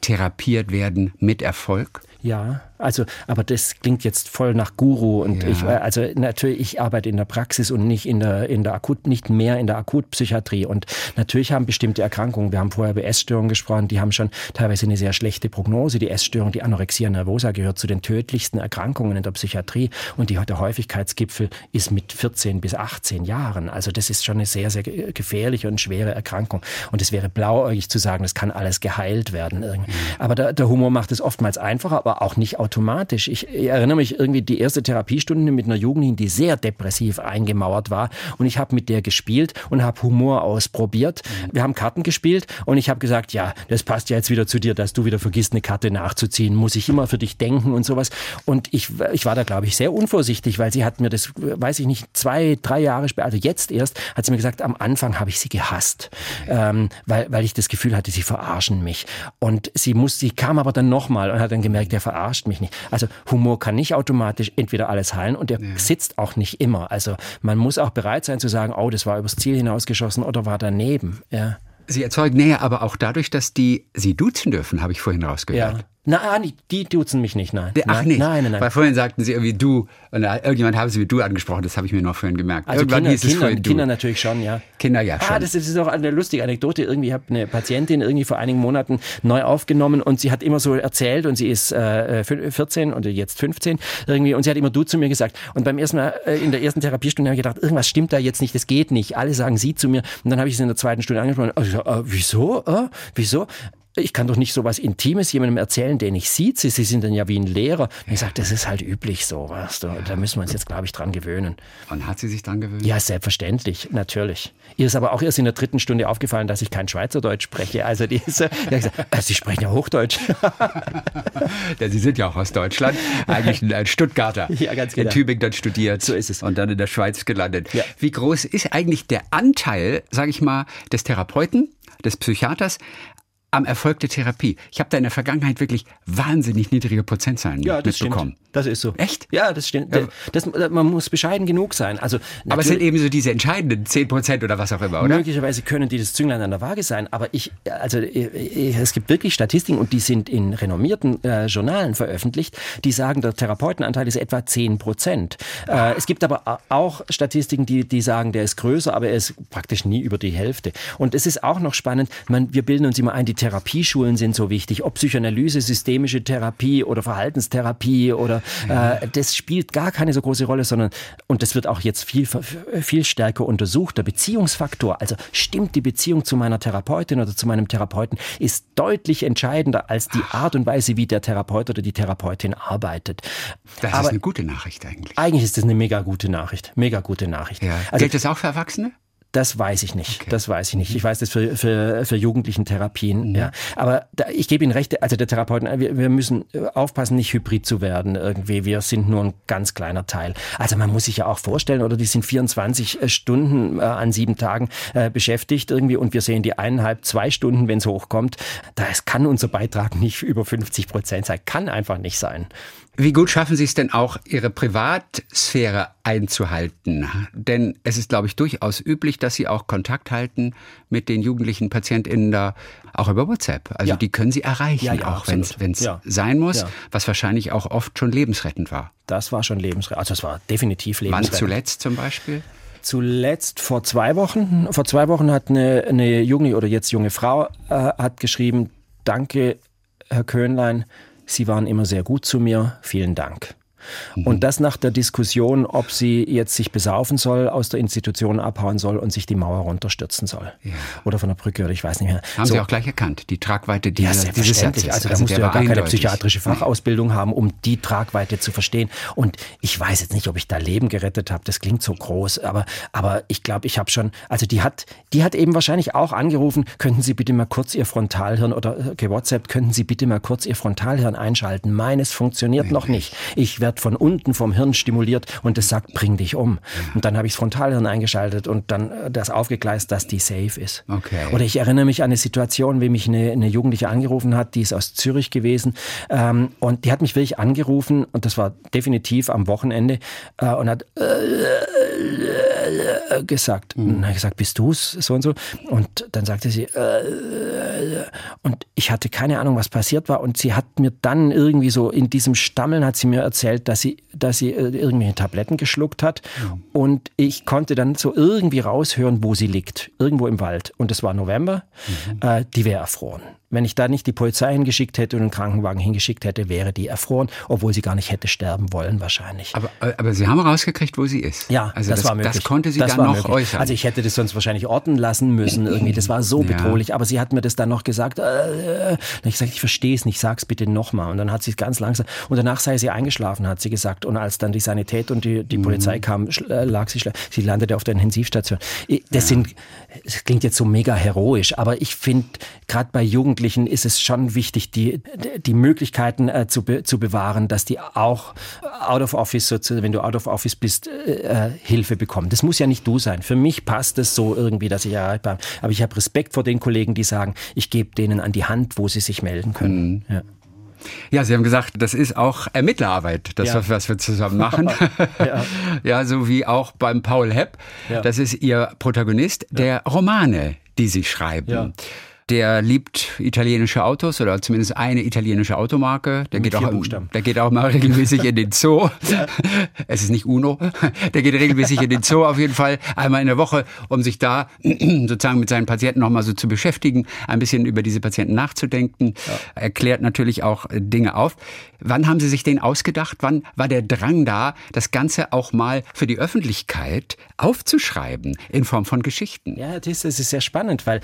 therapiert werden mit Erfolg? Ja, also, aber das klingt jetzt voll nach Guru und ja. ich, äh, also natürlich, ich arbeite in der Praxis und nicht in der, in der Akut, nicht mehr in der Akutpsychiatrie und natürlich haben bestimmte Erkrankungen, wir haben vorher über Essstörungen gesprochen, die haben schon teilweise eine sehr schlechte Prognose. Die Essstörung, die Anorexia nervosa gehört zu den tödlichsten Erkrankungen in der Psychiatrie und die, der Häufigkeitsgipfel ist mit 14 bis 18 Jahren. Also das ist schon eine sehr, sehr gefährliche und schwere Erkrankung und es wäre blauäugig zu sagen, das kann alles geheilt werden. Mhm. Aber der, der Humor macht es oftmals einfacher, aber auch nicht automatisch. Ich, erinnere mich irgendwie die erste Therapiestunde mit einer Jugendlichen, die sehr depressiv eingemauert war und ich habe mit der gespielt und habe Humor ausprobiert. Mhm. Wir haben Karten gespielt und ich habe gesagt, ja, das passt ja jetzt wieder zu dir, dass du wieder vergisst, eine Karte nachzuziehen. Muss ich immer für dich denken und sowas. Und ich, ich war da, glaube ich, sehr unvorsichtig, weil sie hat mir das, weiß ich nicht, zwei, drei Jahre später, also jetzt erst, hat sie mir gesagt, am Anfang habe ich sie gehasst, ähm, weil, weil ich das Gefühl hatte, sie verarschen mich. Und sie muss, sie kam aber dann nochmal und hat dann gemerkt, der verarscht mich nicht. Also Humor kann nicht automatisch entweder alles heilen und der ja. sitzt auch nicht immer. Also man muss auch bereit sein zu sagen, oh, das war übers Ziel hinausgeschossen oder war daneben. Ja. Sie erzeugen Nähe aber auch dadurch, dass die Sie duzen dürfen, habe ich vorhin rausgehört. Ja. Nein, die duzen mich nicht, nein. Ach nein, nicht? Nein, nein, nein. Weil vorhin sagten sie irgendwie du und irgendjemand haben sie wie du angesprochen, das habe ich mir noch vorhin gemerkt. Also Irgendwann Kinder, hieß es Kinder, vorhin du. Kinder natürlich schon, ja. Kinder ja schon. Ah, das ist auch eine lustige Anekdote. Irgendwie habe eine Patientin irgendwie vor einigen Monaten neu aufgenommen und sie hat immer so erzählt und sie ist äh, 14 und jetzt 15 irgendwie und sie hat immer du zu mir gesagt. Und beim ersten Mal äh, in der ersten Therapiestunde habe ich gedacht, irgendwas stimmt da jetzt nicht, das geht nicht. Alle sagen sie zu mir und dann habe ich sie in der zweiten Stunde angesprochen. Äh, wieso? Äh, wieso? Ich kann doch nicht so was Intimes jemandem erzählen, den ich sieht. Sie, Sie sind dann ja wie ein Lehrer. Und ich sage, das ist halt üblich so. Weißt du? Da müssen wir uns jetzt, glaube ich, dran gewöhnen. Und hat sie sich dran gewöhnt? Ja, selbstverständlich, natürlich. Ihr ist aber auch erst in der dritten Stunde aufgefallen, dass ich kein Schweizerdeutsch spreche. Also die ist, ja, gesagt, äh, Sie sprechen ja Hochdeutsch. ja, Sie sind ja auch aus Deutschland. Eigentlich ein Stuttgarter. Ja, ganz genau. In Tübingen dann studiert. So ist es. Und dann in der Schweiz gelandet. Ja. Wie groß ist eigentlich der Anteil, sage ich mal, des Therapeuten, des Psychiaters am Erfolg der Therapie. Ich habe da in der Vergangenheit wirklich wahnsinnig niedrige Prozentzahlen ja, das mitbekommen. Stimmt. Das ist so. Echt? Ja, das stimmt. Ja. Das, man muss bescheiden genug sein. Also aber es sind eben so diese entscheidenden 10 Prozent oder was auch immer, oder? Möglicherweise können die das Zünglein an der Waage sein. Aber ich, also es gibt wirklich Statistiken und die sind in renommierten äh, Journalen veröffentlicht, die sagen, der Therapeutenanteil ist etwa 10 Prozent. Äh, es gibt aber auch Statistiken, die, die sagen, der ist größer, aber er ist praktisch nie über die Hälfte. Und es ist auch noch spannend, man, wir bilden uns immer ein, die Therapieschulen sind so wichtig, ob Psychoanalyse, systemische Therapie oder Verhaltenstherapie oder äh, das spielt gar keine so große Rolle, sondern und das wird auch jetzt viel viel stärker untersucht. Der Beziehungsfaktor, also stimmt die Beziehung zu meiner Therapeutin oder zu meinem Therapeuten, ist deutlich entscheidender als die Art und Weise, wie der Therapeut oder die Therapeutin arbeitet. Das Aber ist eine gute Nachricht eigentlich. Eigentlich ist das eine mega gute Nachricht, mega gute Nachricht. Ja. Also, Gilt das auch für Erwachsene? Das weiß ich nicht. Okay. Das weiß ich nicht. Ich weiß das für, für, für Jugendlichen Therapien. Mhm. Ja. Aber da, ich gebe Ihnen recht, also der Therapeuten, wir, wir müssen aufpassen, nicht hybrid zu werden irgendwie. Wir sind nur ein ganz kleiner Teil. Also man muss sich ja auch vorstellen, oder die sind 24 äh, Stunden äh, an sieben Tagen äh, beschäftigt irgendwie und wir sehen die eineinhalb, zwei Stunden, wenn es hochkommt. Das kann unser Beitrag nicht über 50 Prozent sein. Kann einfach nicht sein. Wie gut schaffen Sie es denn auch, Ihre Privatsphäre einzuhalten. Denn es ist, glaube ich, durchaus üblich, dass Sie auch Kontakt halten mit den jugendlichen PatientInnen da, auch über WhatsApp. Also ja. die können Sie erreichen, ja, ja, auch wenn es ja. sein muss, was wahrscheinlich auch oft schon lebensrettend war. Das war schon lebensrettend. Also es war definitiv lebensrettend. Wann zuletzt zum Beispiel? Zuletzt vor zwei Wochen. Vor zwei Wochen hat eine, eine junge oder jetzt junge Frau äh, hat geschrieben, danke, Herr Köhnlein, Sie waren immer sehr gut zu mir. Vielen Dank. Mhm. Und das nach der Diskussion, ob sie jetzt sich besaufen soll, aus der Institution abhauen soll und sich die Mauer runterstürzen soll. Ja. Oder von der Brücke, oder ich weiß nicht mehr. Haben so. Sie auch gleich erkannt, die Tragweite die, ja, dieses Satzes. Also da also musst du ja gar keine psychiatrische Fachausbildung haben, um die Tragweite zu verstehen. Und ich weiß jetzt nicht, ob ich da Leben gerettet habe. Das klingt so groß, aber, aber ich glaube, ich habe schon, also die hat, die hat eben wahrscheinlich auch angerufen, könnten Sie bitte mal kurz Ihr Frontalhirn oder gewhatsappt, könnten Sie bitte mal kurz Ihr Frontalhirn einschalten. Meines funktioniert nee, noch nicht. Ich werde von unten vom Hirn stimuliert und es sagt, bring dich um. Und dann habe ich das Frontalhirn eingeschaltet und dann äh, das aufgegleist, dass die safe ist. Okay. Oder ich erinnere mich an eine Situation, wie mich eine, eine Jugendliche angerufen hat, die ist aus Zürich gewesen ähm, und die hat mich wirklich angerufen und das war definitiv am Wochenende äh, und hat äh, gesagt. Mhm. Und dann gesagt, bist du es? So und so. Und dann sagte sie, äh, und ich hatte keine Ahnung, was passiert war. Und sie hat mir dann irgendwie so in diesem Stammeln hat sie mir erzählt, dass sie, dass sie äh, irgendwelche Tabletten geschluckt hat. Mhm. Und ich konnte dann so irgendwie raushören, wo sie liegt. Irgendwo im Wald. Und es war November. Mhm. Äh, die wäre erfroren. Wenn ich da nicht die Polizei hingeschickt hätte und einen Krankenwagen hingeschickt hätte, wäre die erfroren, obwohl sie gar nicht hätte sterben wollen wahrscheinlich. Aber, aber Sie haben rausgekriegt, wo sie ist. Ja, also das, das war möglich. Das konnte sie das dann noch möglich. äußern. Also ich hätte das sonst wahrscheinlich orten lassen müssen irgendwie. Das war so bedrohlich. Ja. Aber sie hat mir das dann noch gesagt. Äh, äh. ich gesagt, ich verstehe es nicht, sag's bitte nochmal. Und dann hat sie es ganz langsam. Und danach sei sie eingeschlafen, hat sie gesagt. Und als dann die Sanität und die, die mhm. Polizei kam, äh, lag sie Sie landete auf der Intensivstation. Das ja. sind, das klingt jetzt so mega heroisch, aber ich finde, gerade bei Jugendlichen ist es schon wichtig, die, die Möglichkeiten äh, zu, be, zu bewahren, dass die auch out of office, wenn du out of office bist, äh, äh, Hilfe bekommen. Das muss ja nicht du sein. Für mich passt es so irgendwie, dass ich erreichbar bin. Aber ich habe Respekt vor den Kollegen, die sagen, ich gebe denen an die Hand, wo sie sich melden können. Mhm. Ja. Ja, Sie haben gesagt, das ist auch Ermittlerarbeit, das, ja. was wir zusammen machen. ja. ja, so wie auch beim Paul Hepp. Ja. Das ist Ihr Protagonist der Romane, die Sie schreiben. Der liebt italienische Autos oder zumindest eine italienische Automarke. Der, geht auch, der geht auch mal regelmäßig in den Zoo. Es ist nicht Uno. Der geht regelmäßig in den Zoo auf jeden Fall einmal in der Woche, um sich da sozusagen mit seinen Patienten nochmal so zu beschäftigen, ein bisschen über diese Patienten nachzudenken. Ja. Erklärt natürlich auch Dinge auf. Wann haben Sie sich den ausgedacht? Wann war der Drang da, das Ganze auch mal für die Öffentlichkeit aufzuschreiben in Form von Geschichten? Ja, das ist sehr spannend, weil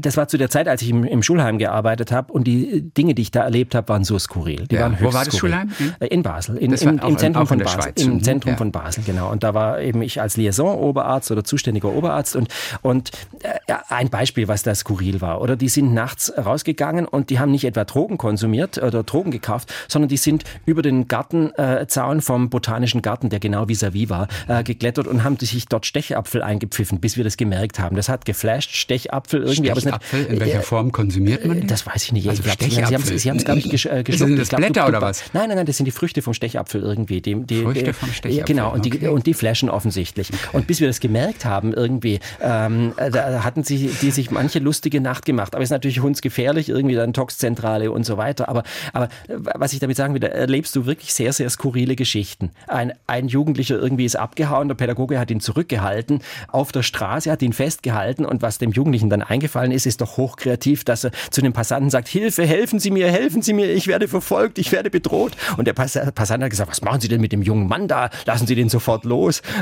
das war zu der der Zeit, als ich im, im Schulheim gearbeitet habe und die Dinge, die ich da erlebt habe, waren so skurril. Die ja. waren höchst Wo war das skurril. Schulheim? Hm? In Basel, in, in, im Zentrum von Basel. Schweiz. Im hm? Zentrum ja. von Basel, genau. Und da war eben ich als Liaison-Oberarzt oder zuständiger Oberarzt und, und äh, ein Beispiel, was da skurril war. Oder die sind nachts rausgegangen und die haben nicht etwa Drogen konsumiert oder Drogen gekauft, sondern die sind über den Gartenzaun äh, vom Botanischen Garten, der genau vis-à-vis -vis war, äh, geklettert und haben sich dort Stechapfel eingepfiffen, bis wir das gemerkt haben. Das hat geflasht, Stechapfel irgendwie. Stechapfel, aber in welcher Form konsumiert man den? Das weiß ich nicht. Also ich glaub, Sie haben es, Sie haben es glaube ich, gesch, äh, geschluckt. Sind das glaub, Blätter du, oder was? Nein, nein, nein, das sind die Früchte vom Stechapfel irgendwie. Die, die, Früchte vom Stechapfel. Genau, und, okay. die, und die flashen offensichtlich. Okay. Und bis wir das gemerkt haben irgendwie, ähm, da hatten sie, die sich manche lustige Nacht gemacht. Aber es ist natürlich hundsgefährlich, irgendwie dann Toxzentrale und so weiter. Aber, aber was ich damit sagen will, da erlebst du wirklich sehr, sehr skurrile Geschichten. Ein, ein Jugendlicher irgendwie ist abgehauen, der Pädagoge hat ihn zurückgehalten auf der Straße, hat ihn festgehalten und was dem Jugendlichen dann eingefallen ist, ist doch hochkreativ, dass er zu den Passanten sagt, Hilfe, helfen Sie mir, helfen Sie mir, ich werde verfolgt, ich werde bedroht. Und der Passant hat gesagt, was machen Sie denn mit dem jungen Mann da? Lassen Sie den sofort los.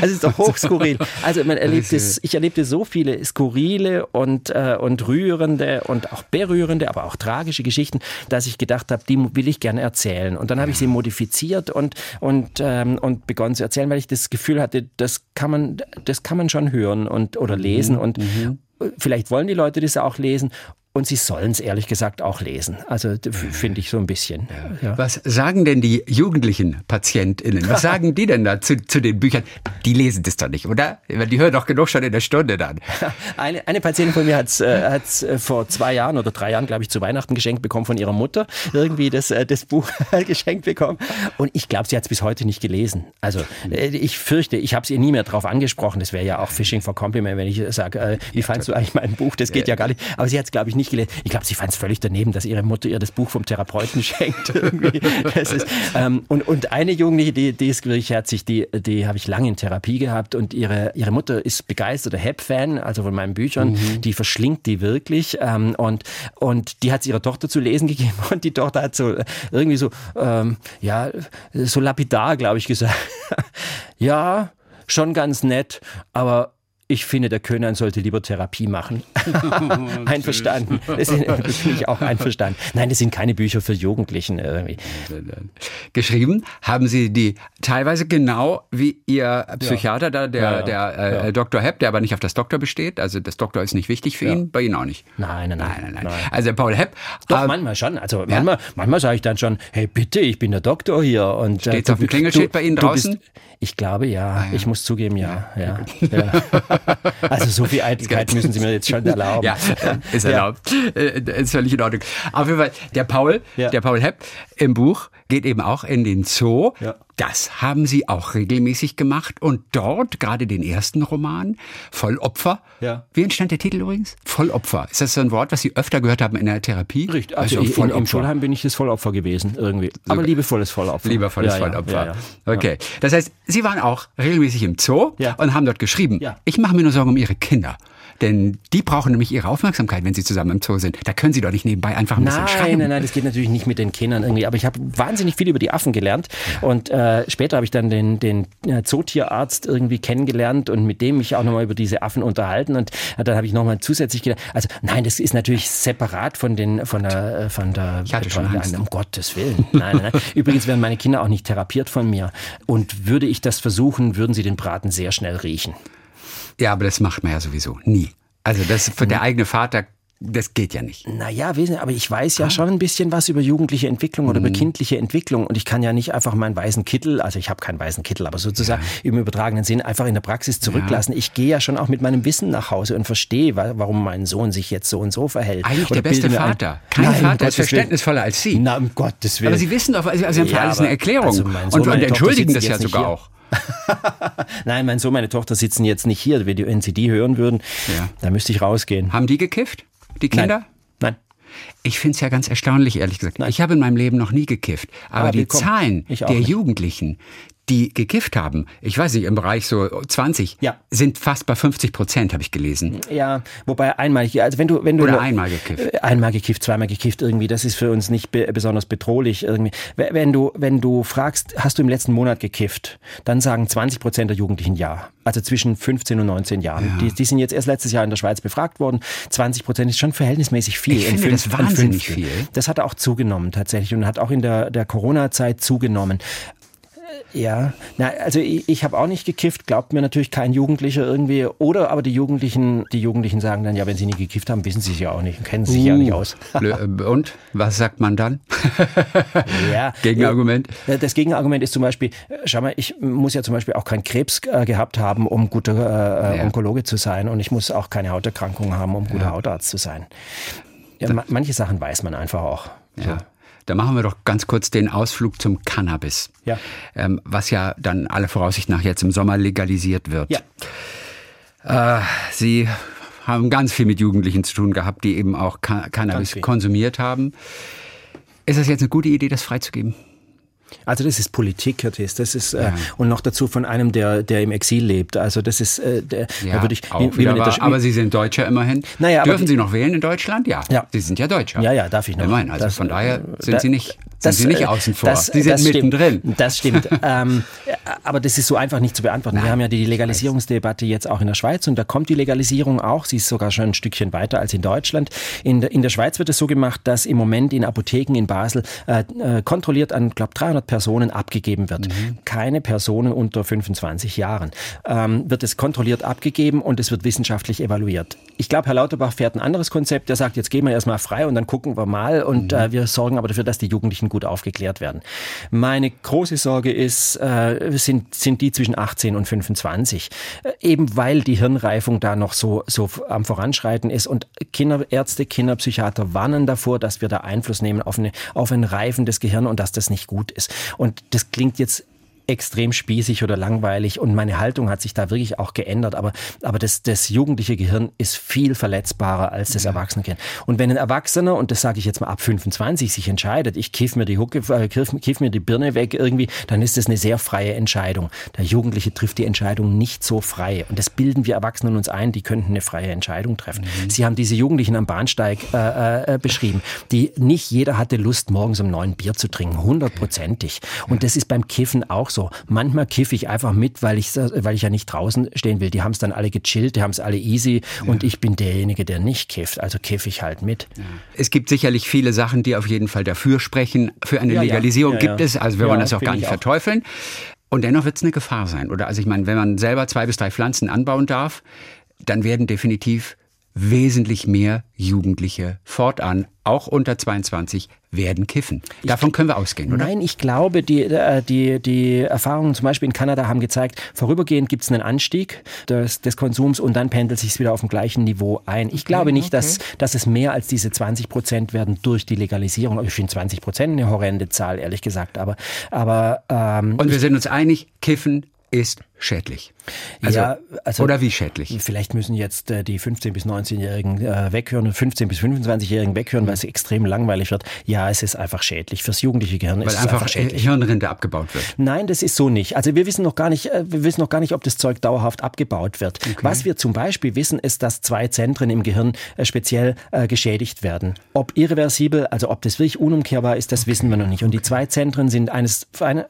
Also es ist doch hochskurril. Also man erlebt es, ich erlebte so viele skurrile und, äh, und rührende und auch berührende, aber auch tragische Geschichten, dass ich gedacht habe, die will ich gerne erzählen. Und dann habe ich sie modifiziert und, und, ähm, und begonnen zu erzählen, weil ich das Gefühl hatte, das kann man, das kann man schon hören und, oder lesen. Mhm. Und, mhm. Vielleicht wollen die Leute das auch lesen und sie sollen es ehrlich gesagt auch lesen. Also finde ich so ein bisschen. Ja. Ja. Was sagen denn die jugendlichen PatientInnen? Was sagen die denn da zu, zu den Büchern? Die lesen das doch nicht, oder? Die hören doch genug schon in der Stunde dann. Eine, eine Patientin von mir hat es äh, äh, vor zwei Jahren oder drei Jahren, glaube ich, zu Weihnachten geschenkt bekommen von ihrer Mutter. Irgendwie das, äh, das Buch geschenkt bekommen. Und ich glaube, sie hat es bis heute nicht gelesen. Also äh, ich fürchte, ich habe es ihr nie mehr drauf angesprochen. Das wäre ja auch Phishing for Compliment, wenn ich sage, äh, wie fandst du eigentlich mein Buch? Das geht ja gar nicht. Aber sie hat es, glaube ich, nicht gelesen. Ich glaube, sie fand es völlig daneben, dass ihre Mutter ihr das Buch vom Therapeuten schenkt. ist, ähm, und, und eine Jugendliche, die, die ist wirklich herzig, die, die habe ich lange in Therapie gehabt und ihre, ihre Mutter ist begeisterter Hep-Fan, also von meinen Büchern. Mhm. Die verschlingt die wirklich. Ähm, und, und die hat es ihrer Tochter zu lesen gegeben und die Tochter hat so irgendwie so, ähm, ja, so lapidar, glaube ich, gesagt. ja, schon ganz nett, aber ich finde, der Könan sollte lieber Therapie machen. einverstanden. Das bin ich auch einverstanden. Nein, das sind keine Bücher für Jugendlichen irgendwie. Geschrieben haben Sie die teilweise genau wie Ihr Psychiater, da, der, ja, ja. der äh, ja. Dr. Hepp, der aber nicht auf das Doktor besteht. Also das Doktor ist nicht wichtig für ihn, bei Ihnen auch nicht. Nein, nein, nein. nein, nein, nein. Also der Paul Hepp. Doch, äh, manchmal schon. Also manchmal, manchmal sage ich dann schon, hey bitte, ich bin der Doktor hier. Und, Steht äh, auf dem Klingelschild bei Ihnen draußen? Bist, ich glaube ja. Ah, ja. Ich muss zugeben, ja. ja. ja. Also so viel Eitelkeit müssen Sie mir jetzt schon erlauben. Ja, ist erlaubt. Äh, ist völlig in Ordnung. Auf jeden Fall, der Paul, der Paul Hepp im Buch geht eben auch in den Zoo. Ja. Das haben Sie auch regelmäßig gemacht. Und dort, gerade den ersten Roman, Vollopfer. Ja. Wie entstand der Titel übrigens? Vollopfer. Ist das so ein Wort, was Sie öfter gehört haben in der Therapie? Richtig. Also, also in, im Schulheim bin ich das Vollopfer gewesen, irgendwie. Aber liebevolles Vollopfer. Liebevolles ja, Vollopfer. Ja, okay. Das heißt, Sie waren auch regelmäßig im Zoo und haben dort geschrieben. Ich mache mir nur Sorgen um Ihre Kinder. Denn die brauchen nämlich ihre Aufmerksamkeit, wenn sie zusammen im Zoo sind. Da können sie doch nicht nebenbei einfach ein bisschen nein, schreiben. Nein, nein, das geht natürlich nicht mit den Kindern irgendwie. Aber ich habe wahnsinnig viel über die Affen gelernt. Und äh, später habe ich dann den, den äh, Zootierarzt irgendwie kennengelernt und mit dem mich auch nochmal über diese Affen unterhalten. Und äh, dann habe ich nochmal zusätzlich gedacht, also nein, das ist natürlich separat von den von der äh, von der ich hatte schon von, Angst. um Gottes Willen. Nein, nein, nein. Übrigens werden meine Kinder auch nicht therapiert von mir. Und würde ich das versuchen, würden sie den Braten sehr schnell riechen. Ja, aber das macht man ja sowieso nie. Also das für der eigene Vater das geht ja nicht. Naja, aber ich weiß ja schon ein bisschen was über jugendliche Entwicklung oder mhm. über kindliche Entwicklung und ich kann ja nicht einfach meinen weißen Kittel, also ich habe keinen weißen Kittel, aber sozusagen ja. im übertragenen Sinn einfach in der Praxis zurücklassen. Ja. Ich gehe ja schon auch mit meinem Wissen nach Hause und verstehe, warum mein Sohn sich jetzt so und so verhält. Eigentlich oder der beste Vater. Kein Nein, Vater ist verständnisvoller als Sie. Na, um Gottes Willen. Aber Sie wissen doch, also Sie haben für alles eine Erklärung also und, und entschuldigen das ja sogar auch. Nein, mein Sohn, meine Tochter sitzen jetzt nicht hier. Wenn sie die hören würden, ja. dann müsste ich rausgehen. Haben die gekifft? Die Kinder? Nein. Nein. Ich finde es ja ganz erstaunlich, ehrlich gesagt. Nein. Ich habe in meinem Leben noch nie gekifft. Aber, Aber die Zahlen der nicht. Jugendlichen, die gekifft haben, ich weiß nicht, im Bereich so 20, ja. sind fast bei 50 Prozent, habe ich gelesen. Ja, wobei einmal, also wenn du, wenn du oder einmal gekifft, äh, einmal gekifft, zweimal gekifft, irgendwie, das ist für uns nicht be besonders bedrohlich irgendwie. Wenn du, wenn du fragst, hast du im letzten Monat gekifft, dann sagen 20 Prozent der Jugendlichen ja. Also zwischen 15 und 19 Jahren. Ja. Die, die sind jetzt erst letztes Jahr in der Schweiz befragt worden. 20 Prozent ist schon verhältnismäßig viel. Ich finde fünf, das wahnsinnig viel. Das hat auch zugenommen tatsächlich und hat auch in der, der Corona-Zeit zugenommen. Ja, na, also ich, ich habe auch nicht gekifft, glaubt mir natürlich kein Jugendlicher irgendwie. Oder aber die Jugendlichen, die Jugendlichen sagen dann, ja, wenn sie nie gekifft haben, wissen sie es ja auch nicht, kennen sich uh, ja nicht aus. Äh, und was sagt man dann? ja, Gegenargument? Das Gegenargument ist zum Beispiel, äh, schau mal, ich muss ja zum Beispiel auch keinen Krebs äh, gehabt haben, um guter äh, ja. Onkologe zu sein. Und ich muss auch keine Hauterkrankung haben, um guter ja. Hautarzt zu sein. Ja, manche Sachen weiß man einfach auch. Ja. Da machen wir doch ganz kurz den Ausflug zum Cannabis. Ja. Ähm, was ja dann alle Voraussicht nach jetzt im Sommer legalisiert wird. Ja. Äh, Sie haben ganz viel mit Jugendlichen zu tun gehabt, die eben auch Cannabis konsumiert haben. Ist das jetzt eine gute Idee, das freizugeben? Also das ist Politik, Herr Tess. Das ist äh, ja. und noch dazu von einem, der der im Exil lebt. Also das ist äh, der, ja, da würde ich. Wie, wie war, aber Sie sind Deutscher immerhin. Naja, Dürfen Sie noch wählen in Deutschland? Ja. ja. Sie sind ja Deutscher. Ja, ja, darf ich noch. Immerhin. Also das, von daher sind da, Sie nicht das, sind Sie nicht äh, außen vor. Das, Sie sind das mittendrin. Stimmt, das stimmt. ähm, aber das ist so einfach nicht zu beantworten. Nein, Wir haben ja die Legalisierungsdebatte jetzt auch in der Schweiz und da kommt die Legalisierung auch. Sie ist sogar schon ein Stückchen weiter als in Deutschland. In der, in der Schweiz wird es so gemacht, dass im Moment in Apotheken in Basel äh, äh kontrolliert an, glaube 300 100 Personen abgegeben wird, mhm. keine Personen unter 25 Jahren, ähm, wird es kontrolliert abgegeben und es wird wissenschaftlich evaluiert. Ich glaube, Herr Lauterbach fährt ein anderes Konzept. Der sagt, jetzt gehen wir erstmal frei und dann gucken wir mal und mhm. äh, wir sorgen aber dafür, dass die Jugendlichen gut aufgeklärt werden. Meine große Sorge ist, äh, sind, sind die zwischen 18 und 25. Äh, eben weil die Hirnreifung da noch so, so am Voranschreiten ist und Kinderärzte, Kinderpsychiater warnen davor, dass wir da Einfluss nehmen auf, eine, auf ein Reifen des Gehirns und dass das nicht gut ist. Und das klingt jetzt extrem spießig oder langweilig und meine Haltung hat sich da wirklich auch geändert. Aber, aber das, das jugendliche Gehirn ist viel verletzbarer als das ja. erwachsene Gehirn. Und wenn ein Erwachsener, und das sage ich jetzt mal ab 25, sich entscheidet, ich kiff mir die Hucke, äh, kiff, kiff mir die Birne weg irgendwie, dann ist das eine sehr freie Entscheidung. Der Jugendliche trifft die Entscheidung nicht so frei. Und das bilden wir Erwachsenen uns ein, die könnten eine freie Entscheidung treffen. Mhm. Sie haben diese Jugendlichen am Bahnsteig äh, äh, beschrieben, die nicht jeder hatte Lust, morgens um neun Bier zu trinken, hundertprozentig. Und das ist beim Kiffen auch so. Manchmal kiffe ich einfach mit, weil ich, weil ich ja nicht draußen stehen will. Die haben es dann alle gechillt, die haben es alle easy ja. und ich bin derjenige, der nicht kifft. Also kiffe ich halt mit. Ja. Es gibt sicherlich viele Sachen, die auf jeden Fall dafür sprechen. Für eine ja, Legalisierung gibt es, also wir wollen das auch gar nicht verteufeln. Und dennoch wird es eine Gefahr sein. Oder also ich meine, wenn man selber zwei bis drei Pflanzen anbauen darf, dann werden definitiv wesentlich mehr Jugendliche fortan, auch unter 22, werden kiffen. Davon können wir ausgehen, oder? Nein, ich glaube, die, äh, die, die Erfahrungen zum Beispiel in Kanada haben gezeigt, vorübergehend gibt es einen Anstieg des, des Konsums und dann pendelt sich wieder auf dem gleichen Niveau ein. Ich glaube okay, nicht, okay. Dass, dass es mehr als diese 20 Prozent werden durch die Legalisierung. Ich finde 20 Prozent eine horrende Zahl, ehrlich gesagt. Aber, aber ähm, und wir sind uns einig, Kiffen ist schädlich. Also, ja, also oder wie schädlich? Vielleicht müssen jetzt äh, die 15 bis 19-Jährigen äh, weghören und 15 bis 25-Jährigen weghören, weil es extrem langweilig wird. Ja, es ist einfach schädlich fürs jugendliche Gehirn. Weil einfach, einfach schädlich. Hirnrinde abgebaut wird. Nein, das ist so nicht. Also wir wissen noch gar nicht, äh, wir wissen noch gar nicht, ob das Zeug dauerhaft abgebaut wird. Okay. Was wir zum Beispiel wissen, ist, dass zwei Zentren im Gehirn äh, speziell äh, geschädigt werden. Ob irreversibel, also ob das wirklich unumkehrbar ist, das okay. wissen wir noch nicht. Und die zwei Zentren sind eines, eine,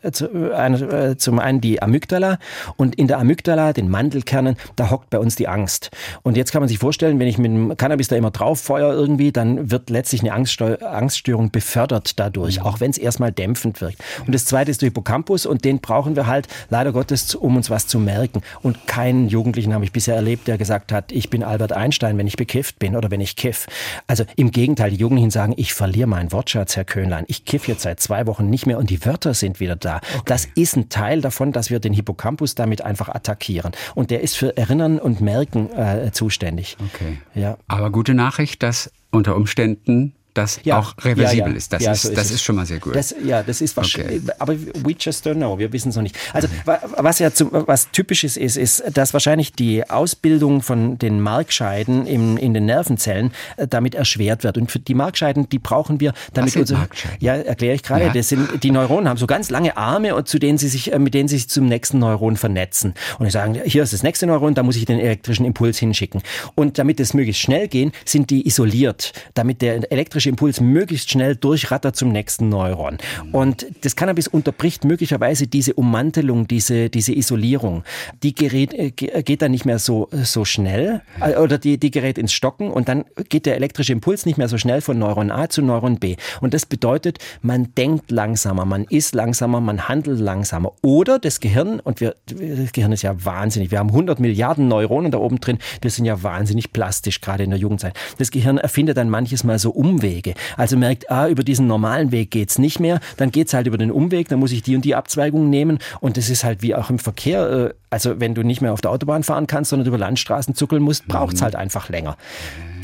eine, zum einen die Amygdala und in der Amygdala, den Mandelkernen, da hockt bei uns die Angst. Und jetzt kann man sich vorstellen, wenn ich mit dem Cannabis da immer drauf feuer irgendwie, dann wird letztlich eine Angststörung befördert dadurch, auch wenn es erstmal dämpfend wirkt. Und das zweite ist der Hippocampus und den brauchen wir halt leider Gottes, um uns was zu merken. Und keinen Jugendlichen habe ich bisher erlebt, der gesagt hat, ich bin Albert Einstein, wenn ich bekifft bin oder wenn ich kiff. Also im Gegenteil, die Jugendlichen sagen, ich verliere meinen Wortschatz, Herr Köhnlein. Ich kiff jetzt seit zwei Wochen nicht mehr und die Wörter sind wieder da. Okay. Das ist ein Teil davon, dass wir den Hippocampus damit einfach attackieren. Und der ist für Erinnern und Merken äh, zuständig. Okay. Ja. Aber gute Nachricht, dass unter Umständen das ja, auch reversibel ja, ja. ist. Das, ist, so das ist schon mal sehr gut. Das, ja, das ist wahrscheinlich, okay. aber we just don't know, wir wissen es noch nicht. Also was ja zum, was typisches ist, ist, dass wahrscheinlich die Ausbildung von den Markscheiden im, in den Nervenzellen äh, damit erschwert wird. Und für die Markscheiden, die brauchen wir, damit sind Markscheiden? Ja, erkläre ich gerade. Das sind die Neuronen haben so ganz lange Arme und zu denen sie sich, äh, mit denen sie sich zum nächsten Neuron vernetzen. Und ich sagen, hier ist das nächste Neuron, da muss ich den elektrischen Impuls hinschicken. Und damit es möglichst schnell gehen, sind die isoliert, damit der elektrische elektrische Impuls möglichst schnell durchrattert zum nächsten Neuron. Und das Cannabis unterbricht möglicherweise diese Ummantelung, diese, diese Isolierung. Die gerät, äh, geht dann nicht mehr so, so schnell äh, oder die, die gerät ins Stocken und dann geht der elektrische Impuls nicht mehr so schnell von Neuron A zu Neuron B. Und das bedeutet, man denkt langsamer, man ist langsamer, man handelt langsamer. Oder das Gehirn, und wir, das Gehirn ist ja wahnsinnig, wir haben 100 Milliarden Neuronen da oben drin, wir sind ja wahnsinnig plastisch, gerade in der Jugendzeit. Das Gehirn erfindet dann manches Mal so Umwege Umwege. Also merkt, ah, über diesen normalen Weg geht's nicht mehr, dann geht's halt über den Umweg, dann muss ich die und die Abzweigung nehmen und das ist halt wie auch im Verkehr, äh, also wenn du nicht mehr auf der Autobahn fahren kannst, sondern über Landstraßen zuckeln musst, braucht's mhm. halt einfach länger.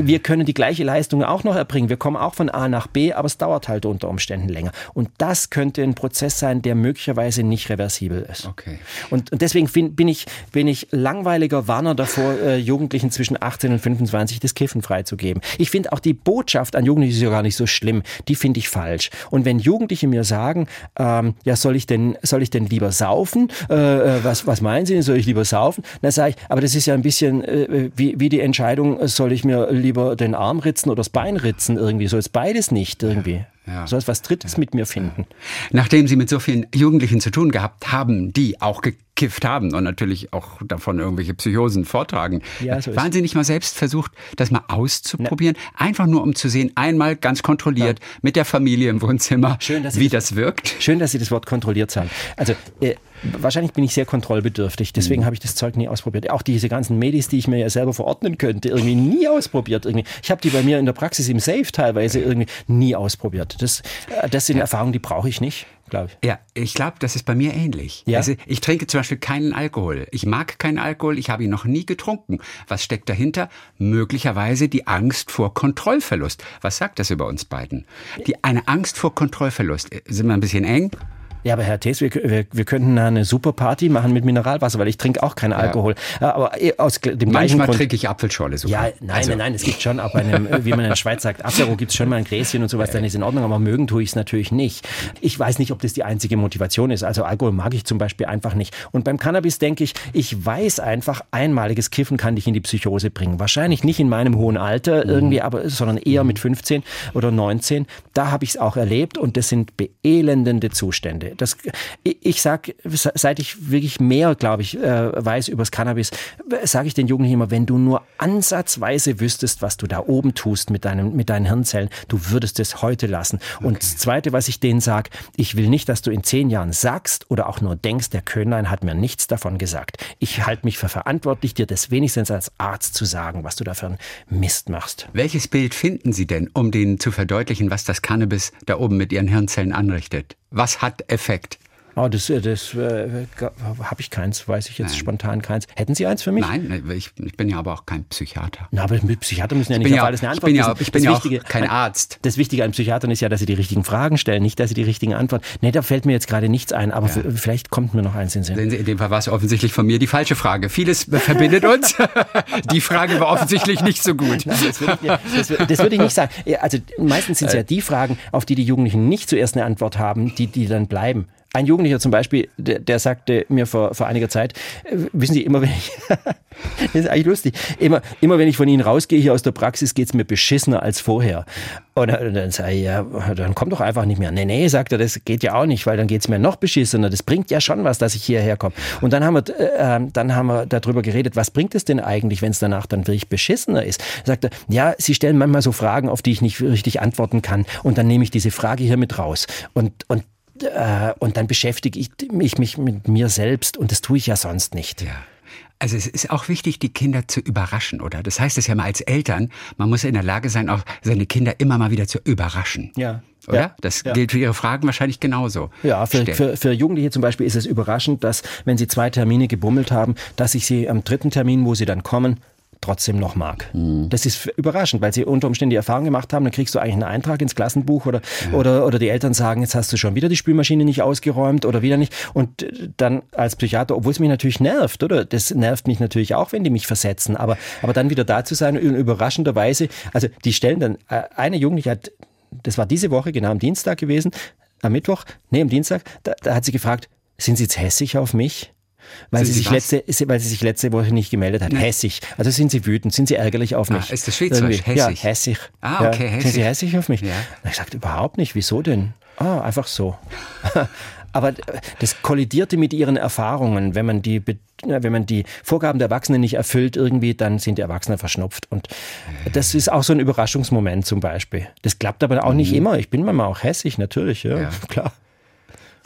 Wir können die gleiche Leistung auch noch erbringen. Wir kommen auch von A nach B, aber es dauert halt unter Umständen länger. Und das könnte ein Prozess sein, der möglicherweise nicht reversibel ist. Okay. Und, und deswegen bin ich, bin ich langweiliger Warner davor, äh, Jugendlichen zwischen 18 und 25 das Kiffen freizugeben. Ich finde auch die Botschaft an Jugendliche ist ja gar nicht so schlimm. Die finde ich falsch. Und wenn Jugendliche mir sagen, ähm, ja, soll ich denn, soll ich denn lieber saufen? Äh, äh was, was meinen Sie? Soll ich lieber saufen? Dann sage ich, aber das ist ja ein bisschen äh, wie, wie die Entscheidung, soll ich mir lieber lieber den Arm ritzen oder das Bein ritzen irgendwie. So ist beides nicht irgendwie. Ja. Soll es was Drittes mit mir finden. Nachdem Sie mit so vielen Jugendlichen zu tun gehabt haben, die auch gekifft haben und natürlich auch davon irgendwelche Psychosen vortragen. Ja, so Waren Sie nicht mal selbst versucht, das mal auszuprobieren? Na. Einfach nur, um zu sehen, einmal ganz kontrolliert ja. mit der Familie im Wohnzimmer, schön, wie das, das, wirkt? Schön, dass Sie das Wort kontrolliert sagen. Also äh, wahrscheinlich bin ich sehr kontrollbedürftig, deswegen mhm. habe ich das Zeug nie ausprobiert. Auch diese ganzen Medis, die ich mir ja selber verordnen könnte, irgendwie nie ausprobiert. Irgendwie. Ich habe die bei mir in der Praxis im Safe teilweise irgendwie nie ausprobiert. Das, äh, das sind ja. Erfahrungen, die brauche ich nicht glaube ich. Ja, ich glaube, das ist bei mir ähnlich. Ja? Also ich trinke zum Beispiel keinen Alkohol. Ich mag keinen Alkohol, ich habe ihn noch nie getrunken. Was steckt dahinter? Möglicherweise die Angst vor Kontrollverlust. Was sagt das über uns beiden? Die, eine Angst vor Kontrollverlust. Sind wir ein bisschen eng? Ja, aber Herr Thees, wir, wir, wir könnten eine super Party machen mit Mineralwasser, weil ich trinke auch keinen ja. Alkohol. Aber äh, aus dem Manchmal trinke ich Apfelschorle sogar. Ja, nein, also. nein, nein, es gibt schon auch bei einem, wie man in der Schweiz sagt, Apero gibt es schon mal ein Gräschen und sowas, dann ist in Ordnung, aber mögen tue ich es natürlich nicht. Ich weiß nicht, ob das die einzige Motivation ist. Also Alkohol mag ich zum Beispiel einfach nicht. Und beim Cannabis denke ich, ich weiß einfach, einmaliges Kiffen kann dich in die Psychose bringen. Wahrscheinlich nicht in meinem hohen Alter mhm. irgendwie, aber, sondern eher mit 15 oder 19. Da habe ich es auch erlebt und das sind beelendende Zustände. Das, ich sag, seit ich wirklich mehr, glaube ich, äh, weiß übers Cannabis, sage ich den Jugendlichen immer, wenn du nur ansatzweise wüsstest, was du da oben tust mit, deinem, mit deinen Hirnzellen, du würdest es heute lassen. Okay. Und das Zweite, was ich denen sage, ich will nicht, dass du in zehn Jahren sagst oder auch nur denkst, der Könlein hat mir nichts davon gesagt. Ich halte mich für verantwortlich, dir das wenigstens als Arzt zu sagen, was du da für einen Mist machst. Welches Bild finden Sie denn, um denen zu verdeutlichen, was das Cannabis da oben mit Ihren Hirnzellen anrichtet? Was hat Effekt? Oh, das äh, das äh, habe ich keins, weiß ich jetzt Nein. spontan keins. Hätten Sie eins für mich? Nein, ich, ich bin ja aber auch kein Psychiater. Na, aber Psychiater müssen ja nicht auf alles eine Antwort geben. Ich bin ja, ich bin ja auch kein Arzt. Das Wichtige an Psychiatern ist ja, dass sie die richtigen Fragen stellen, nicht, dass sie die richtigen Antworten. Nee, da fällt mir jetzt gerade nichts ein, aber ja. vielleicht kommt mir noch eins in den Sinn. In dem Fall war es offensichtlich von mir die falsche Frage. Vieles verbindet uns. die Frage war offensichtlich nicht so gut. Nein, das, würde ich, das, das würde ich nicht sagen. Also meistens sind es ja die Fragen, auf die die Jugendlichen nicht zuerst eine Antwort haben, die, die dann bleiben. Ein Jugendlicher zum Beispiel, der, der sagte mir vor, vor einiger Zeit, äh, wissen Sie, immer wenn ich, das ist eigentlich lustig, immer, immer wenn ich von Ihnen rausgehe hier aus der Praxis, geht's mir beschissener als vorher. Und dann sage ich, ja, dann komm doch einfach nicht mehr. Nee, nee, sagt er, das geht ja auch nicht, weil dann geht's mir noch beschissener. Das bringt ja schon was, dass ich hierher komme. Und dann haben wir, äh, ähm, dann haben wir darüber geredet, was bringt es denn eigentlich, wenn es danach dann wirklich beschissener ist? Sagt er, ja, Sie stellen manchmal so Fragen, auf die ich nicht richtig antworten kann. Und dann nehme ich diese Frage hier mit raus. Und, und äh, und dann beschäftige ich mich mit mir selbst und das tue ich ja sonst nicht. Ja. Also es ist auch wichtig, die Kinder zu überraschen, oder? Das heißt es ja mal als Eltern, man muss in der Lage sein, auch seine Kinder immer mal wieder zu überraschen. Ja. Oder? Ja, das ja. gilt für Ihre Fragen wahrscheinlich genauso. Ja, für, für, für Jugendliche zum Beispiel ist es überraschend, dass, wenn sie zwei Termine gebummelt haben, dass ich sie am dritten Termin, wo sie dann kommen, trotzdem noch mag. Mhm. Das ist überraschend, weil sie unter Umständen die Erfahrung gemacht haben, dann kriegst du eigentlich einen Eintrag ins Klassenbuch oder, ja. oder, oder die Eltern sagen, jetzt hast du schon wieder die Spülmaschine nicht ausgeräumt oder wieder nicht. Und dann als Psychiater, obwohl es mich natürlich nervt, oder? Das nervt mich natürlich auch, wenn die mich versetzen. Aber, aber dann wieder da zu sein und überraschenderweise, also die stellen dann, äh, eine Jugendliche hat, das war diese Woche, genau am Dienstag gewesen, am Mittwoch, nee, am Dienstag, da, da hat sie gefragt, sind Sie jetzt hässig auf mich? Weil sie, sich letzte, weil sie sich letzte Woche nicht gemeldet hat. Nein. Hässig. Also sind sie wütend, sind sie ärgerlich auf mich. Ah, ist das Schweizerisch? Hässig? Ja, hässig. Ah, okay, ja. hässig. Sind sie hässig auf mich? Ja. Ich sagte, überhaupt nicht. Wieso denn? Ah, einfach so. Aber das kollidierte mit ihren Erfahrungen. Wenn man die, wenn man die Vorgaben der Erwachsenen nicht erfüllt irgendwie, dann sind die Erwachsenen verschnupft. Und das ist auch so ein Überraschungsmoment zum Beispiel. Das klappt aber auch nicht mhm. immer. Ich bin manchmal auch hässig, natürlich, ja, ja. klar.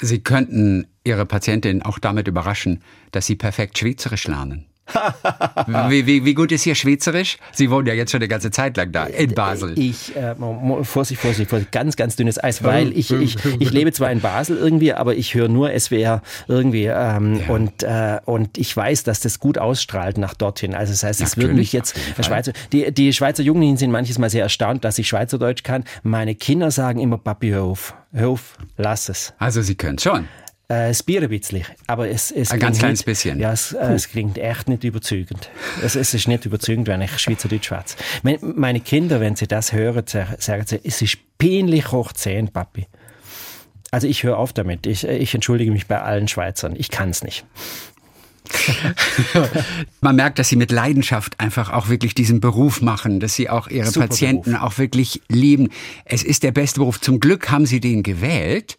Sie könnten Ihre Patientin auch damit überraschen, dass Sie perfekt Schweizerisch lernen. Wie, wie, wie, gut ist Ihr Schweizerisch? Sie wohnen ja jetzt schon eine ganze Zeit lang da, in Basel. Ich, äh, Vorsicht, Vorsicht, Vorsicht, ganz, ganz dünnes Eis, weil ich, ich, ich lebe zwar in Basel irgendwie, aber ich höre nur SWR irgendwie ähm, ja. und, äh, und ich weiß, dass das gut ausstrahlt nach dorthin. Also das heißt, es würden mich jetzt Schweizer, die, die Schweizer Jugendlichen sind manches Mal sehr erstaunt, dass ich Schweizerdeutsch kann. Meine Kinder sagen immer, Papi, hör auf, hör auf, lass es. Also Sie können schon. Äh, es biert ein bisschen, aber es, es ein ganz kleines bisschen. Ja, es, äh, es, klingt echt nicht überzeugend. Es, es, ist nicht überzeugend, wenn ich Schweizerdeutsch schwätze. Meine Kinder, wenn sie das hören, sagen sie, es ist peinlich hoch 10, Papi. Also ich höre auf damit. Ich, ich entschuldige mich bei allen Schweizern. Ich kann es nicht. Man merkt, dass sie mit Leidenschaft einfach auch wirklich diesen Beruf machen, dass sie auch ihre Super Patienten Beruf. auch wirklich lieben. Es ist der beste Beruf. Zum Glück haben sie den gewählt.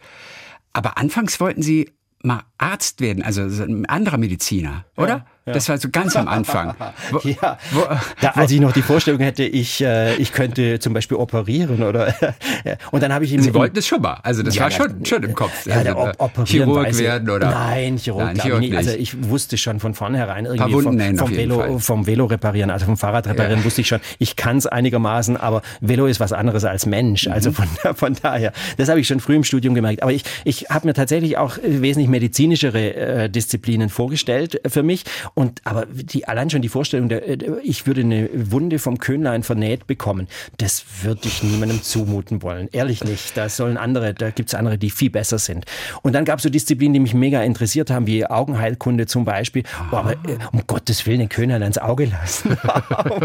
Aber anfangs wollten Sie mal Arzt werden, also ein anderer Mediziner, oder? Ja. Ja. Das war so ganz am Anfang. Wo, ja, wo, da, als ich noch die Vorstellung hätte, ich, äh, ich könnte zum Beispiel operieren oder und dann habe ich ihm. Sie wollten es schon mal, also das ja, war schon, schon im Kopf. Ja, also, op operieren Chirurg werden oder? Nein, Chirurg, Nein, Chirurg nicht. Also ich wusste schon von vornherein irgendwie vom, vom Velo, vom Velo reparieren, also vom Fahrrad reparieren wusste ich schon, ich kann es einigermaßen, aber Velo ist was anderes als Mensch. Also mhm. von, von daher, das habe ich schon früh im Studium gemerkt. Aber ich, ich habe mir tatsächlich auch wesentlich medizinischere äh, Disziplinen vorgestellt für mich und aber die, allein schon die Vorstellung, der, äh, ich würde eine Wunde vom Köhnlein vernäht bekommen, das würde ich niemandem zumuten wollen. Ehrlich nicht. Da sollen andere, da gibt es andere, die viel besser sind. Und dann gab es so Disziplinen, die mich mega interessiert haben, wie Augenheilkunde zum Beispiel. Oh, aber äh, um Gottes Willen den Köhnlein ans Auge lassen.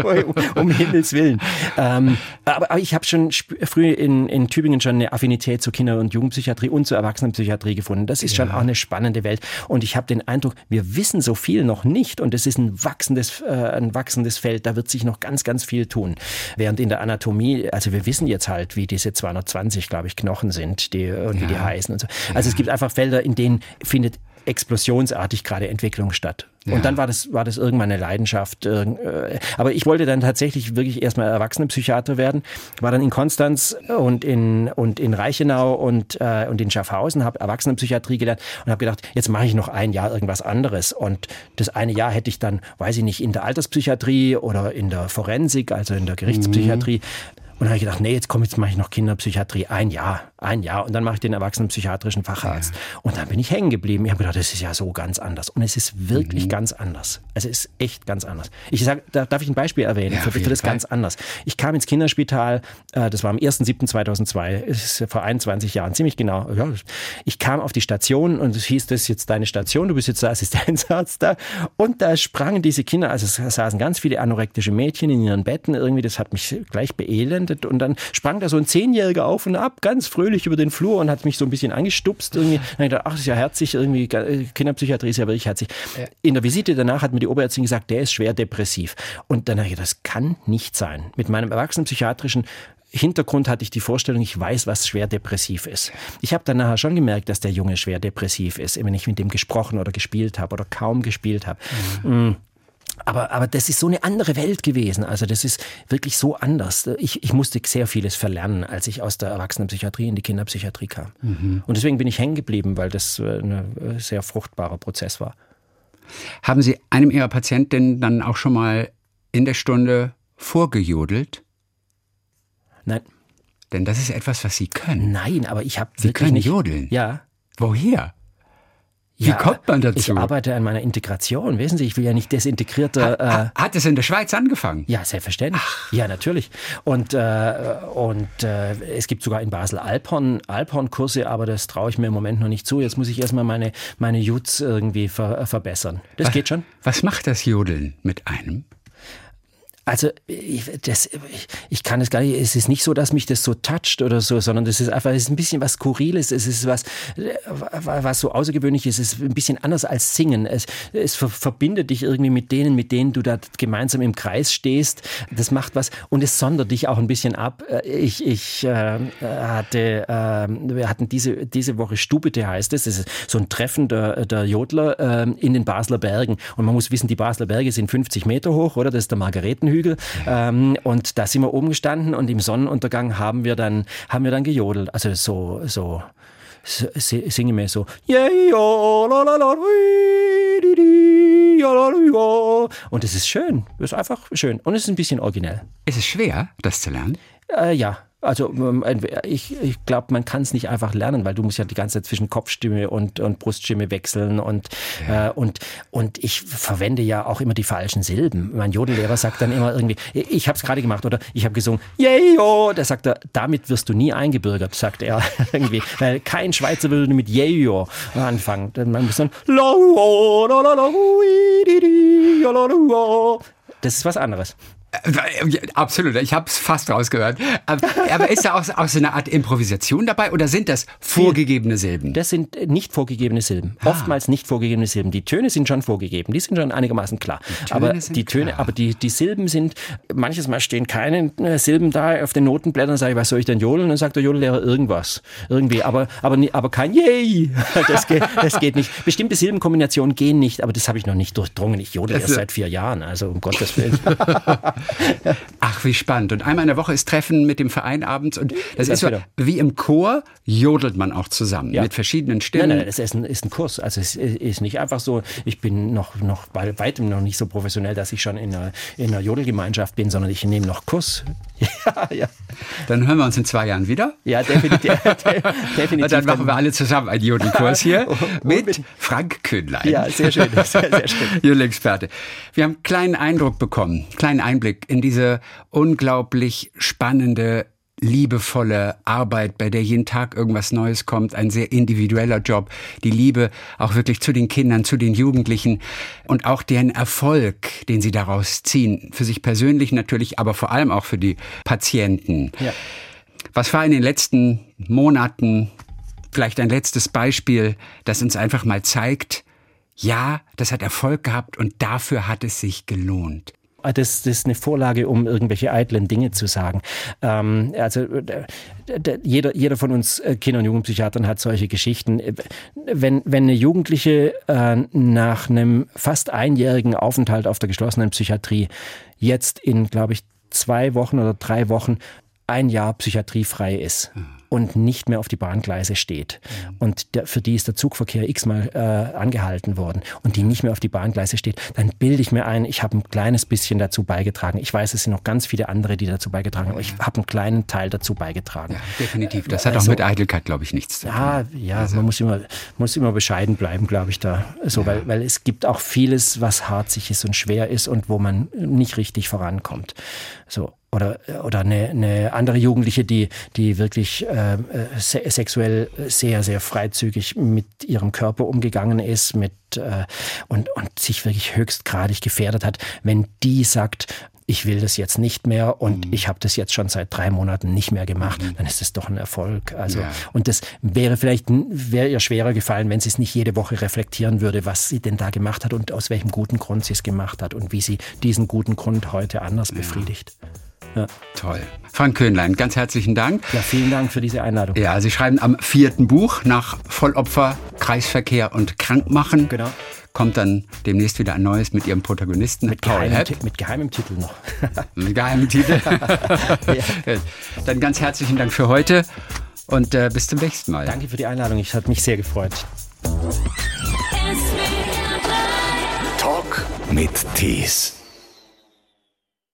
um, um, Himmels Willen. Ähm, aber, aber, ich habe schon früh in, in Tübingen schon eine Affinität zur Kinder- und Jugendpsychiatrie und zur Erwachsenenpsychiatrie gefunden. Das ist ja. schon auch eine spannende Welt. Und ich habe den Eindruck, wir wissen so viel noch nicht. Und es ist ein wachsendes, äh, ein wachsendes Feld. Da wird sich noch ganz, ganz viel tun. Während in der Anatomie, also wir wissen jetzt halt, wie diese 220, glaube ich, Knochen sind die, und ja. wie die heißen und so. Also ja. es gibt einfach Felder, in denen findet explosionsartig gerade Entwicklung statt. Ja. Und dann war das, war das irgendwann eine Leidenschaft. Äh, aber ich wollte dann tatsächlich wirklich erstmal Erwachsenenpsychiater werden. War dann in Konstanz und in, und in Reichenau und, äh, und in Schaffhausen, habe Erwachsenenpsychiatrie gelernt und habe gedacht, jetzt mache ich noch ein Jahr irgendwas anderes. Und das eine Jahr hätte ich dann, weiß ich nicht, in der Alterspsychiatrie oder in der Forensik, also in der Gerichtspsychiatrie. Mhm. Und dann habe ich gedacht, nee, jetzt komm, jetzt mache ich noch Kinderpsychiatrie. Ein Jahr, ein Jahr. Und dann mache ich den erwachsenenpsychiatrischen Facharzt. Ja. Und dann bin ich hängen geblieben. Ich habe gedacht, das ist ja so ganz anders. Und es ist wirklich mhm. ganz anders. Es ist echt ganz anders. Ich sage, da darf ich ein Beispiel erwähnen ja, für, für das Fall. ganz anders. Ich kam ins Kinderspital, äh, das war am 1.7.2002, vor 21 Jahren, ziemlich genau. Ja, ich kam auf die Station und es hieß, das ist jetzt deine Station, du bist jetzt der Assistenzarzt da. Und da sprangen diese Kinder, also es saßen ganz viele anorektische Mädchen in ihren Betten irgendwie, das hat mich gleich beelend gelandet und dann sprang da so ein Zehnjähriger auf und ab, ganz fröhlich über den Flur und hat mich so ein bisschen angestupst. Irgendwie. Dann habe ich gedacht, ach, ist ja herzig, irgendwie, äh, Kinderpsychiatrie ist ja wirklich herzig. Ja. In der Visite danach hat mir die Oberärztin gesagt, der ist schwer depressiv. Und dann habe ich das kann nicht sein. Mit meinem erwachsenenpsychiatrischen Hintergrund hatte ich die Vorstellung, ich weiß, was schwer depressiv ist. Ich habe dann nachher schon gemerkt, dass der Junge schwer depressiv ist, wenn ich mit dem gesprochen oder gespielt habe oder kaum gespielt habe. Mhm. Aber, aber das ist so eine andere Welt gewesen. Also das ist wirklich so anders. Ich, ich musste sehr vieles verlernen, als ich aus der Erwachsenenpsychiatrie in die Kinderpsychiatrie kam. Mhm. Und deswegen bin ich hängen geblieben, weil das äh, ein äh, sehr fruchtbarer Prozess war. Haben Sie einem Ihrer Patientinnen dann auch schon mal in der Stunde vorgejodelt? Nein. Denn das ist etwas, was Sie können. Nein, aber ich habe Sie können nicht, jodeln. Ja. Woher? Wie ja, kommt man dazu? Ich arbeite an meiner Integration. Wissen Sie, ich will ja nicht desintegrierter. Ha, ha, hat es in der Schweiz angefangen? Ja, selbstverständlich. Ach. Ja, natürlich. Und, äh, und äh, es gibt sogar in Basel Alphorn, Alphorn-Kurse, aber das traue ich mir im Moment noch nicht zu. Jetzt muss ich erstmal meine, meine Jutz irgendwie ver, verbessern. Das was, geht schon. Was macht das Jodeln mit einem? Also ich, das, ich, ich kann es gar nicht, es ist nicht so, dass mich das so toucht oder so, sondern das ist einfach, es ist ein bisschen was Skurriles, es ist was, was so außergewöhnlich ist, es ist ein bisschen anders als Singen. Es, es verbindet dich irgendwie mit denen, mit denen du da gemeinsam im Kreis stehst. Das macht was und es sondert dich auch ein bisschen ab. Ich, ich äh, hatte, äh, wir hatten diese, diese Woche Stubete heißt es, das ist so ein Treffen der, der Jodler äh, in den Basler Bergen. Und man muss wissen, die Basler Berge sind 50 Meter hoch, oder? Das ist der Margaretenhügel. Hügel. Ähm, und da sind wir oben gestanden und im Sonnenuntergang haben wir dann, haben wir dann gejodelt. Also so, so, singe mir so. Und es ist schön. Es ist einfach schön. Und es ist ein bisschen originell. Ist es schwer, das zu lernen? Äh, ja, also ähm, ich, ich glaube, man kann es nicht einfach lernen, weil du musst ja die ganze Zeit zwischen Kopfstimme und, und Bruststimme wechseln und, ja. äh, und, und ich verwende ja auch immer die falschen Silben. Mein Jodellehrer sagt dann immer irgendwie, ich habe es gerade gemacht oder ich habe gesungen, Jeyo, da sagt er, damit wirst du nie eingebürgert, sagt er irgendwie, weil kein Schweizer würde mit Jeyo anfangen. Man muss dann das ist was anderes. Absolut, ich habe es fast rausgehört. Aber ist da auch, auch, so eine Art Improvisation dabei oder sind das vorgegebene Silben? Das sind nicht vorgegebene Silben. Ah. Oftmals nicht vorgegebene Silben. Die Töne sind schon vorgegeben, die sind schon einigermaßen klar. Die aber die Töne, klar. aber die, die Silben sind, manches Mal stehen keine äh, Silben da auf den Notenblättern, sage ich, was soll ich denn jodeln? Und dann sagt der Jodellehrer irgendwas. Irgendwie, aber, aber, aber kein Yay. Das geht, das geht nicht. Bestimmte Silbenkombinationen gehen nicht, aber das habe ich noch nicht durchdrungen. Ich jodel erst seit vier Jahren, also um Gottes Willen. Ach, wie spannend. Und einmal in der Woche ist Treffen mit dem Verein abends und das, das ist so, wie im Chor jodelt man auch zusammen ja. mit verschiedenen Stimmen. Nein, nein, es ist ein, ist ein Kurs. Also es ist nicht einfach so, ich bin noch, noch bei weitem noch nicht so professionell, dass ich schon in einer, in einer Jodelgemeinschaft bin, sondern ich nehme noch Kurs. Ja, ja. Dann hören wir uns in zwei Jahren wieder. Ja, definitiv. definitiv. Und dann machen wir alle zusammen einen Jodelkurs hier mit Frank Kühnlein. Ja, sehr schön. Sehr, sehr schön. Jodelexperte. Wir haben einen kleinen Eindruck bekommen, kleinen Einblick in diese unglaublich spannende liebevolle Arbeit, bei der jeden Tag irgendwas Neues kommt, ein sehr individueller Job, die Liebe auch wirklich zu den Kindern, zu den Jugendlichen und auch deren Erfolg, den sie daraus ziehen, für sich persönlich natürlich, aber vor allem auch für die Patienten. Ja. Was war in den letzten Monaten vielleicht ein letztes Beispiel, das uns einfach mal zeigt, ja, das hat Erfolg gehabt und dafür hat es sich gelohnt. Ah, das, das ist eine Vorlage, um irgendwelche eitlen Dinge zu sagen. Ähm, also jeder, jeder von uns äh, Kinder- und Jugendpsychiatern hat solche Geschichten. Wenn, wenn eine Jugendliche äh, nach einem fast einjährigen Aufenthalt auf der geschlossenen Psychiatrie jetzt in, glaube ich, zwei Wochen oder drei Wochen ein Jahr psychiatriefrei ist. Mhm und nicht mehr auf die Bahngleise steht. Mhm. Und der, für die ist der Zugverkehr x-mal äh, angehalten worden und die nicht mehr auf die Bahngleise steht, dann bilde ich mir ein, ich habe ein kleines bisschen dazu beigetragen. Ich weiß, es sind noch ganz viele andere, die dazu beigetragen haben, aber ich habe einen kleinen Teil dazu beigetragen. Ja, definitiv. Das hat also, auch mit Eitelkeit, glaube ich, nichts zu tun. Ja, ja also. man muss immer, muss immer bescheiden bleiben, glaube ich, da. So, ja. weil, weil es gibt auch vieles, was harzig ist und schwer ist und wo man nicht richtig vorankommt. So oder, oder eine, eine andere Jugendliche, die, die wirklich äh, se sexuell sehr, sehr freizügig mit ihrem Körper umgegangen ist mit, äh, und, und sich wirklich höchstgradig gefährdet hat, wenn die sagt, ich will das jetzt nicht mehr und mhm. ich habe das jetzt schon seit drei Monaten nicht mehr gemacht, mhm. dann ist das doch ein Erfolg. Also ja. und das wäre vielleicht wäre ihr schwerer gefallen, wenn sie es nicht jede Woche reflektieren würde, was sie denn da gemacht hat und aus welchem guten Grund sie es gemacht hat und wie sie diesen guten Grund heute anders ja. befriedigt. Ja. Toll. Frank Köhnlein, ganz herzlichen Dank. Ja, vielen Dank für diese Einladung. Ja, Sie schreiben am vierten Buch nach Vollopfer, Kreisverkehr und Krankmachen. Genau. Kommt dann demnächst wieder ein neues mit Ihrem Protagonisten, mit Paul geheimem, mit geheimem Titel noch. mit geheimem Titel. ja. Dann ganz herzlichen Dank für heute und äh, bis zum nächsten Mal. Danke für die Einladung, ich hat mich sehr gefreut. Talk mit Tees.